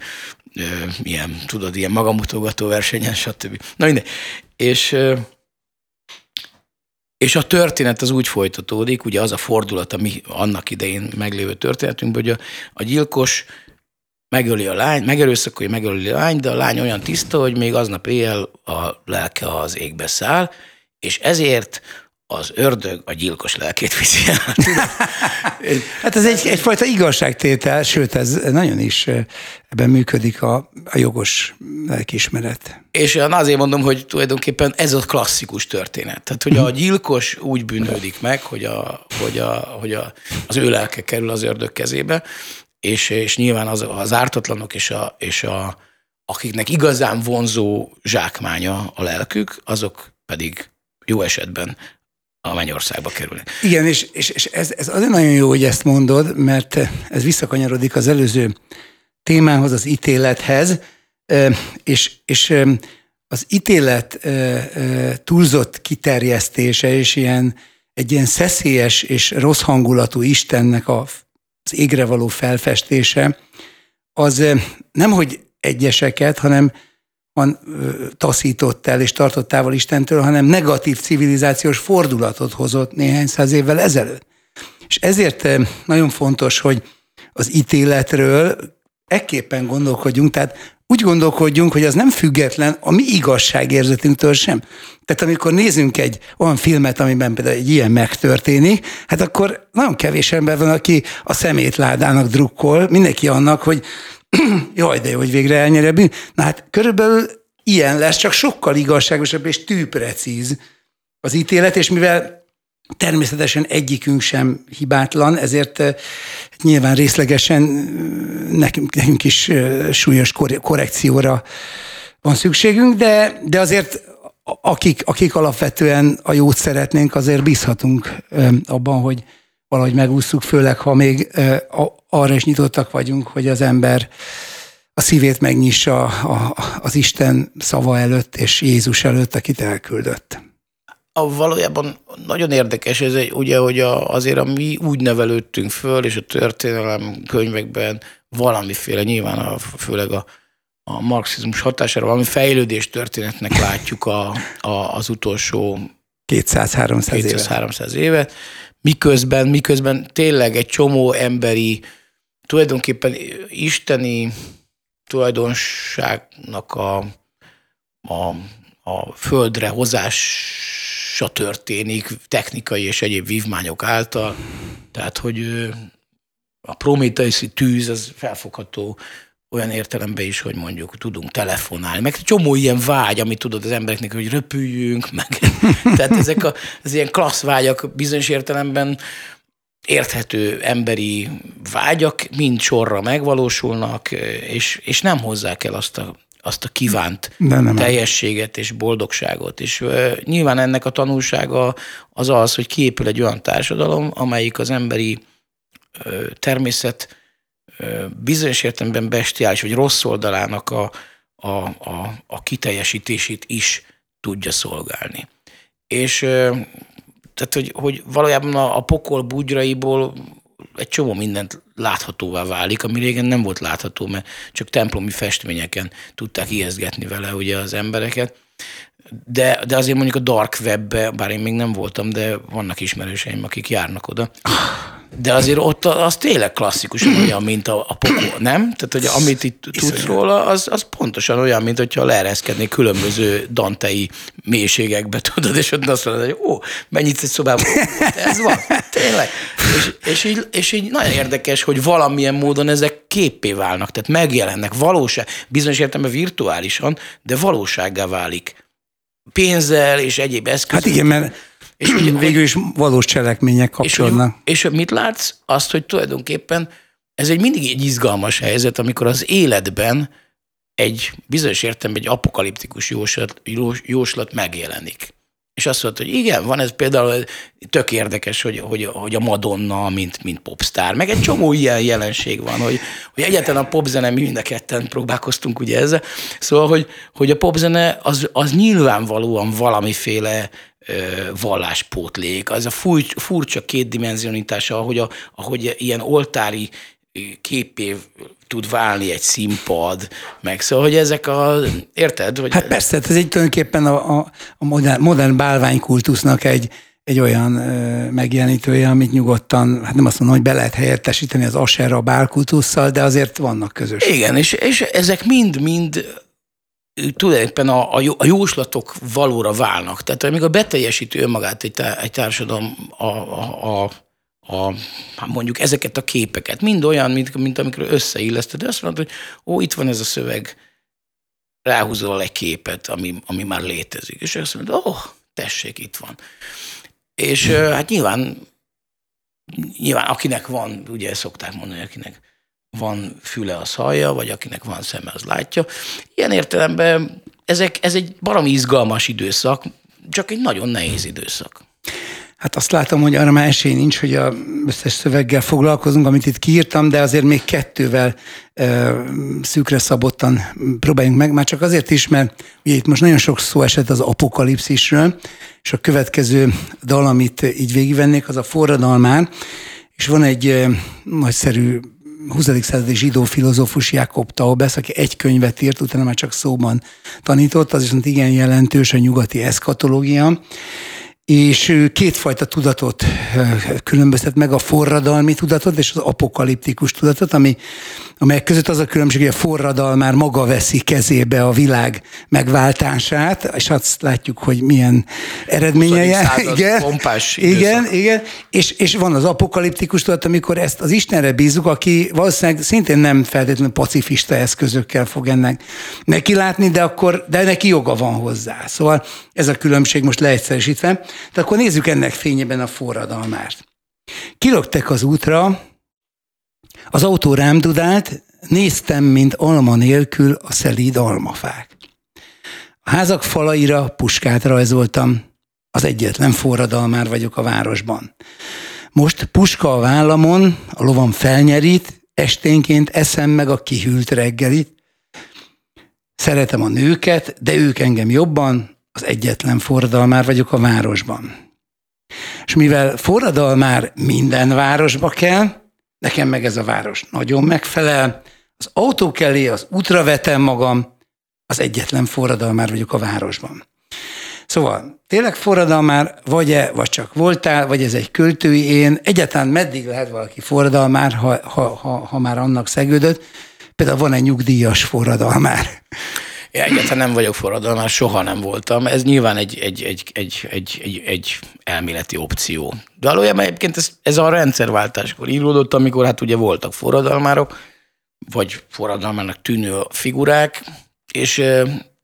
ö, ilyen, tudod, ilyen magamutogató versenyen, stb. Na mindegy. És és a történet az úgy folytatódik, ugye az a fordulat, ami annak idején meglévő történetünkben, hogy a, a gyilkos megöli a lány, megerőszakolja, megöli a lány, de a lány olyan tiszta, hogy még aznap éjjel a lelke az égbe száll, és ezért az ördög a gyilkos lelkét viszi el. hát ez egy, egyfajta igazságtétel, sőt, ez nagyon is ebben működik a, a jogos lelkismeret. És azért mondom, hogy tulajdonképpen ez a klasszikus történet. Tehát, hogy a mhm. gyilkos úgy bűnődik meg, hogy, a, hogy, a, hogy a, az ő lelke kerül az ördög kezébe, és, és nyilván az, az ártatlanok és, a, és a, akiknek igazán vonzó zsákmánya a lelkük, azok pedig jó esetben a mennyországba kerülnek. Igen, és, és, és ez, ez azért nagyon jó, hogy ezt mondod, mert ez visszakanyarodik az előző témához, az ítélethez, és, és az ítélet túlzott kiterjesztése és ilyen, egy ilyen szeszélyes és rossz hangulatú Istennek a, az égre való felfestése, az nem hogy egyeseket, hanem van taszított el és tartott távol Istentől, hanem negatív civilizációs fordulatot hozott néhány száz évvel ezelőtt. És ezért nagyon fontos, hogy az ítéletről ekképpen gondolkodjunk, tehát úgy gondolkodjunk, hogy az nem független a mi igazságérzetünktől sem. Tehát amikor nézünk egy olyan filmet, amiben például egy ilyen megtörténik, hát akkor nagyon kevés ember van, aki a szemétládának drukkol, mindenki annak, hogy jaj, de jó, hogy végre elnyeri. Na hát körülbelül ilyen lesz, csak sokkal igazságosabb és tűprecíz az ítélet, és mivel természetesen egyikünk sem hibátlan, ezért eh, nyilván részlegesen eh, nekünk, nekünk is eh, súlyos korrekcióra van szükségünk, de, de azért akik, akik alapvetően a jót szeretnénk, azért bízhatunk abban, hogy valahogy megúszuk, főleg ha még arra is nyitottak vagyunk, hogy az ember a szívét megnyissa az Isten szava előtt és Jézus előtt, akit elküldött. A valójában nagyon érdekes ez, egy, ugye, hogy a, azért a mi úgy nevelődtünk föl, és a történelem könyvekben valamiféle, nyilván a, főleg a, a marxizmus hatására valami fejlődés történetnek látjuk a, a, az utolsó 200-300 évet. 200-300 évet miközben, miközben tényleg egy csomó emberi, tulajdonképpen isteni tulajdonságnak a, a, a földre hozása történik technikai és egyéb vívmányok által. Tehát, hogy a prométeuszi tűz az felfogható olyan értelemben is, hogy mondjuk tudunk telefonálni, meg csomó ilyen vágy, amit tudod az embereknek, hogy röpüljünk, meg tehát ezek a, az ilyen klassz vágyak bizonyos értelemben érthető emberi vágyak mind sorra megvalósulnak, és, és nem hozzák el azt a, azt a kívánt nem teljességet és boldogságot. És nyilván ennek a tanulsága az az, hogy kiépül egy olyan társadalom, amelyik az emberi természet bizonyos értelemben bestiális, vagy rossz oldalának a, a, a, a kiteljesítését is tudja szolgálni. És tehát, hogy, hogy valójában a, a pokol bugyraiból egy csomó mindent láthatóvá válik, ami régen nem volt látható, mert csak templomi festményeken tudták ijesztgetni vele ugye az embereket. De, de azért mondjuk a dark webbe, bár én még nem voltam, de vannak ismerőseim, akik járnak oda. De azért ott az tényleg klasszikusan olyan, mint a, a pokol, nem? Tehát, hogy amit itt tudsz róla, az, az pontosan olyan, mint hogyha leereszkednék különböző dantei mélységekbe, tudod, és ott azt mondod, hogy ó, mennyit egy szobában, ez van, tényleg. És, és, így, és így nagyon érdekes, hogy valamilyen módon ezek képé válnak, tehát megjelennek, valóság, bizonyos értelemben virtuálisan, de valósággá válik pénzzel és egyéb eszközökkel. Hát igen, mert és ugye, végül is valós cselekmények kapcsolódnak. És, és mit látsz? Azt, hogy tulajdonképpen ez egy mindig egy izgalmas helyzet, amikor az életben egy bizonyos értelemben egy apokaliptikus jóslat, jóslat megjelenik. És azt mondta, hogy igen, van ez például tök érdekes, hogy, hogy, hogy a Madonna, mint, mint popstar, meg egy csomó ilyen jelenség van, hogy, hogy egyáltalán a popzene, mi mind a ketten próbálkoztunk ugye ezzel, szóval, hogy, hogy a popzene az, az nyilvánvalóan valamiféle valláspótlék, az a furcsa kétdimenzionitása, ahogy, a, ahogy ilyen oltári képé tud válni egy színpad, meg szóval, hogy ezek a, érted? Hogy hát persze, hát ez egy tulajdonképpen a, a, a modern, modern bálványkultusznak egy, egy olyan ö, megjelenítője, amit nyugodtan, hát nem azt mondom, hogy be lehet helyettesíteni az Asherra a bálkultusszal, de azért vannak közös. Igen, és, és ezek mind-mind tulajdonképpen a, a jóslatok valóra válnak. Tehát amíg a beteljesítő önmagát egy, egy társadalom a, a, a a, hát mondjuk ezeket a képeket. Mind olyan, mint, mint amikor összeilleszted. Azt mondod, hogy ó, itt van ez a szöveg, ráhúzol egy képet, ami, ami már létezik. És azt mondod, ó, oh, tessék, itt van. És hát nyilván, nyilván akinek van, ugye szokták mondani, akinek van füle, az hallja, vagy akinek van szeme, az látja. Ilyen értelemben ezek, ez egy baromi izgalmas időszak, csak egy nagyon nehéz időszak. Hát azt látom, hogy arra már esély nincs, hogy a összes szöveggel foglalkozunk, amit itt kiírtam, de azért még kettővel ö, szűkre szabottan próbáljunk meg, már csak azért is, mert ugye itt most nagyon sok szó esett az apokalipszisről, és a következő dal, amit így végigvennék, az a forradalmán, és van egy ö, nagyszerű 20. századi zsidó filozófus Jakob Taubes, aki egy könyvet írt, utána már csak szóban tanított, az viszont igen jelentős a nyugati eszkatológia, és kétfajta tudatot különböztet meg, a forradalmi tudatot és az apokaliptikus tudatot, ami, amelyek között az a különbség, hogy a forradal már maga veszi kezébe a világ megváltását, és azt látjuk, hogy milyen eredményei. Igen, pompás igen, igen, és, és van az apokaliptikus tudat, amikor ezt az Istenre bízunk, aki valószínűleg szintén nem feltétlenül pacifista eszközökkel fog ennek neki látni, de akkor, de neki joga van hozzá. Szóval ez a különbség most leegyszerűsítve. De akkor nézzük ennek fényében a forradalmát. Kilöktek az útra, az autó rám dudált, néztem, mint alma nélkül a szelíd almafák. A házak falaira puskát rajzoltam, az egyetlen forradalmár vagyok a városban. Most puska a vállamon, a lovam felnyerít, esténként eszem meg a kihűlt reggelit. Szeretem a nőket, de ők engem jobban, az egyetlen forradalmár vagyok a városban. És mivel forradalmár minden városba kell, nekem meg ez a város nagyon megfelel, az autók elé az útra vetem magam, az egyetlen forradalmár vagyok a városban. Szóval tényleg forradalmár vagy-e, vagy csak voltál, vagy ez egy költői én, egyáltalán meddig lehet valaki forradalmár, ha, ha, ha, ha már annak szegődött. Például van egy nyugdíjas forradalmár. Egyáltalán nem vagyok forradalmás, soha nem voltam. Ez nyilván egy, egy, egy, egy, egy, egy, egy elméleti opció. De valójában egyébként ez, ez a rendszerváltáskor íródott, amikor hát ugye voltak forradalmárok, vagy forradalmának tűnő figurák, és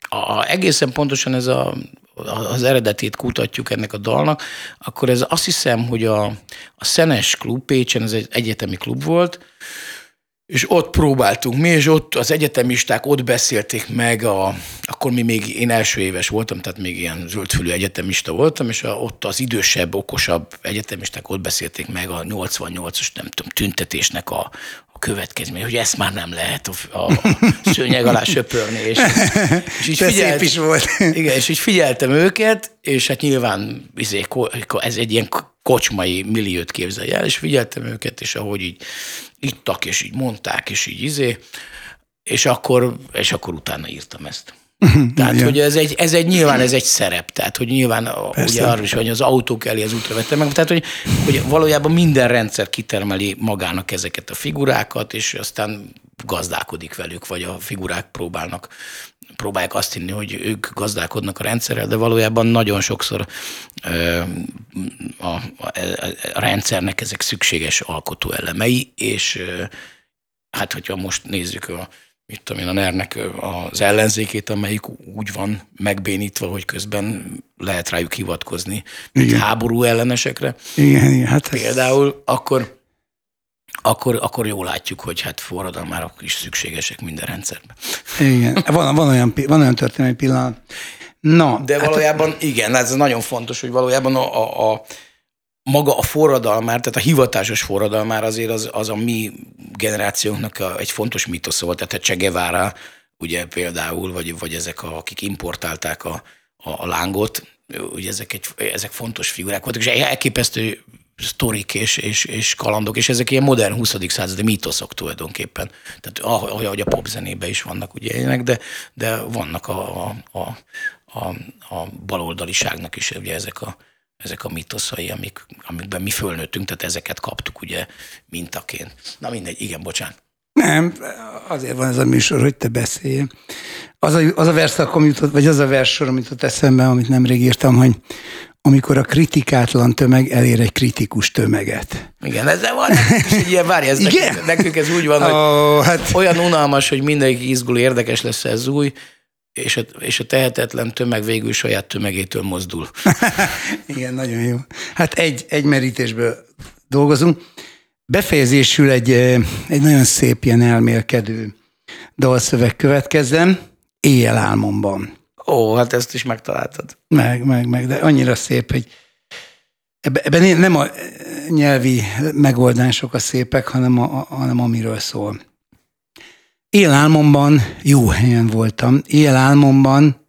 a, a, egészen pontosan ez a, az eredetét kutatjuk ennek a dalnak, akkor ez azt hiszem, hogy a, a Szenes klub Pécsen, ez egy egyetemi klub volt, és ott próbáltunk mi, és ott az egyetemisták ott beszélték meg, a, akkor mi még, én első éves voltam, tehát még ilyen zöldfülű egyetemista voltam, és a, ott az idősebb, okosabb egyetemisták ott beszélték meg a 88-as, nem tudom, tüntetésnek a, a következmény, hogy ezt már nem lehet a, a szőnyeg alá söpörni. És, és így figyelt, is volt. Igen, és így figyeltem őket, és hát nyilván izé, ez egy ilyen kocsmai milliót képzelj el, és figyeltem őket, és ahogy így ittak, és így mondták, és így izé, és akkor, és akkor utána írtam ezt. Tehát, Igen. hogy ez egy, ez egy, nyilván ez egy szerep, tehát, hogy nyilván Persze. ugye arra is, hogy az autók elé az útra vettem meg, tehát, hogy, hogy valójában minden rendszer kitermeli magának ezeket a figurákat, és aztán gazdálkodik velük, vagy a figurák próbálnak próbálják azt hinni, hogy ők gazdálkodnak a rendszerrel, de valójában nagyon sokszor a, a, a rendszernek ezek szükséges alkotó elemei, és hát hogyha most nézzük a mit tudom én, a ner az ellenzékét, amelyik úgy van megbénítva, hogy közben lehet rájuk hivatkozni, mint igen. háború ellenesekre. Igen, igen. Hát Például ez... akkor, akkor, akkor jól látjuk, hogy hát forradalmárok is szükségesek minden rendszerben. Igen, van, van, olyan, van olyan történelmi pillanat. Na, De hát valójában hát, igen, ez nagyon fontos, hogy valójában a, a, a maga a forradalmár, tehát a hivatásos forradalmár azért az, az a mi generációnknak a, egy fontos mitosz volt, tehát a Che Guevara, ugye például, vagy, vagy ezek, a, akik importálták a, a, a lángot, ugye ezek, egy, ezek fontos figurák voltak, és elképesztő sztorik és, és, és kalandok, és ezek ilyen modern 20. századi mítoszok tulajdonképpen. Tehát ahogy a popzenében is vannak ugye ilyenek, de, de vannak a, a, a, a, a baloldaliságnak is ugye ezek a, ezek a mitoszai, amik, amikben mi fölnőttünk, tehát ezeket kaptuk ugye mintaként. Na mindegy, igen, bocsánat. Nem, azért van ez a műsor, hogy te beszélj. Az a, az a verszak, jutott, vagy az a verssor, amit ott eszembe, amit nemrég írtam, hogy amikor a kritikátlan tömeg elér egy kritikus tömeget. Igen, ez van, és egy ilyen, várj, ez Igen? Nekünk, nekünk ez úgy van, hogy oh, hát... olyan unalmas, hogy mindenki izgul, érdekes lesz ez új, és a, és a tehetetlen tömeg végül saját tömegétől mozdul. Igen, nagyon jó. Hát egy, egy merítésből dolgozunk. Befejezésül egy, eh, egy nagyon szép ilyen elmélkedő dalszöveg következzen, Éjjel álmomban. Ó, hát ezt is megtaláltad. Meg, meg, meg, de annyira szép, hogy ebben nem a nyelvi megoldások a szépek, hanem, a, hanem amiről szól. Élálmomban jó helyen voltam. Élálmomban,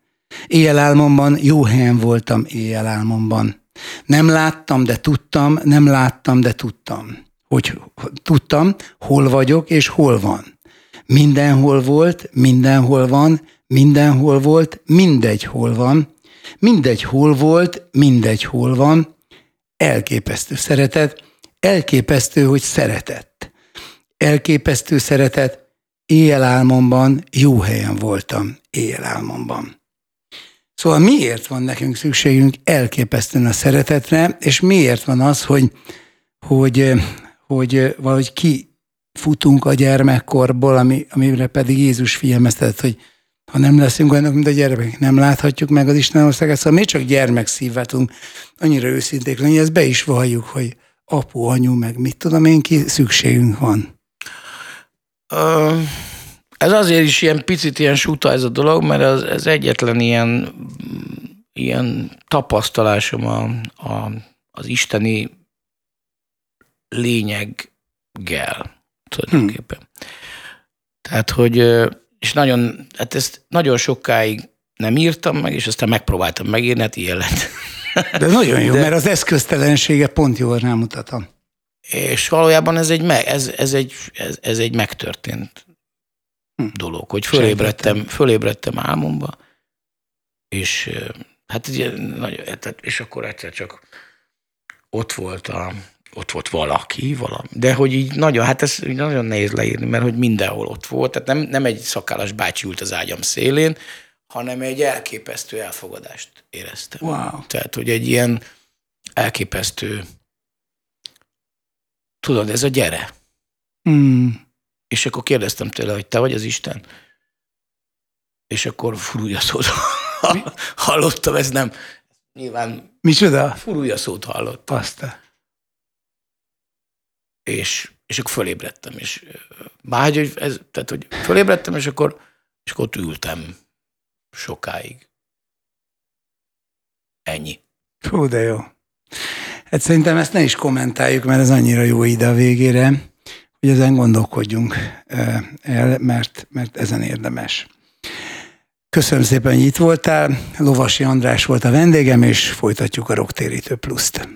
élálmomban jó helyen voltam élálmomban. Nem láttam, de tudtam, nem láttam, de tudtam. Hogy tudtam, hol vagyok és hol van. Mindenhol volt, mindenhol van, mindenhol volt, mindegy hol van. Mindegy hol volt, mindegy hol van. Elképesztő szeretet, elképesztő, hogy szeretett. Elképesztő szeretet, éjjelálmomban jó helyen voltam, éjjelálmomban. Szóval miért van nekünk szükségünk elképesztően a szeretetre, és miért van az, hogy, hogy, hogy valahogy kifutunk a gyermekkorból, ami, amire pedig Jézus figyelmeztetett, hogy ha nem leszünk olyanok, mint a gyermekek, nem láthatjuk meg az Isten országát, szóval mi csak gyermekszívvel tudunk annyira őszinték lenni, ezt be is valljuk, hogy apu, anyu, meg mit tudom én ki, szükségünk van. Ez azért is ilyen picit ilyen suta ez a dolog, mert ez, ez egyetlen ilyen, ilyen tapasztalásom a, a, az isteni lényeggel tulajdonképpen. Hmm. Tehát, hogy és nagyon, hát ezt nagyon sokáig nem írtam meg, és aztán megpróbáltam megírni, hát ilyen lett. De nagyon jó, De, mert az eszköztelensége pont jól rámutatom. És valójában ez egy, ez, ez egy, ez, ez egy megtörtént hm. dolog, hogy fölébredtem, fölébredtem álmomba, és hát és akkor egyszer csak ott volt a, ott volt valaki, valami. De hogy így nagyon, hát ez nagyon nehéz leírni, mert hogy mindenhol ott volt. Tehát nem, nem egy szakállas bácsi ült az ágyam szélén, hanem egy elképesztő elfogadást éreztem. Wow. Tehát, hogy egy ilyen elképesztő tudod, ez a gyere. Mm. És akkor kérdeztem tőle, hogy te vagy az Isten? És akkor furúja szót hallottam, ez nem, nyilván Micsoda? furúja szót hallottam. Aztán. És, és akkor fölébredtem, és bár, hogy ez, tehát, hogy fölébredtem, és akkor, és akkor ott ültem sokáig. Ennyi. Fú, de jó. Hát szerintem ezt ne is kommentáljuk, mert ez annyira jó ide a végére, hogy ezen gondolkodjunk el, mert, mert ezen érdemes. Köszönöm szépen, hogy itt voltál. Lovasi András volt a vendégem, és folytatjuk a Rocktérítő Pluszt.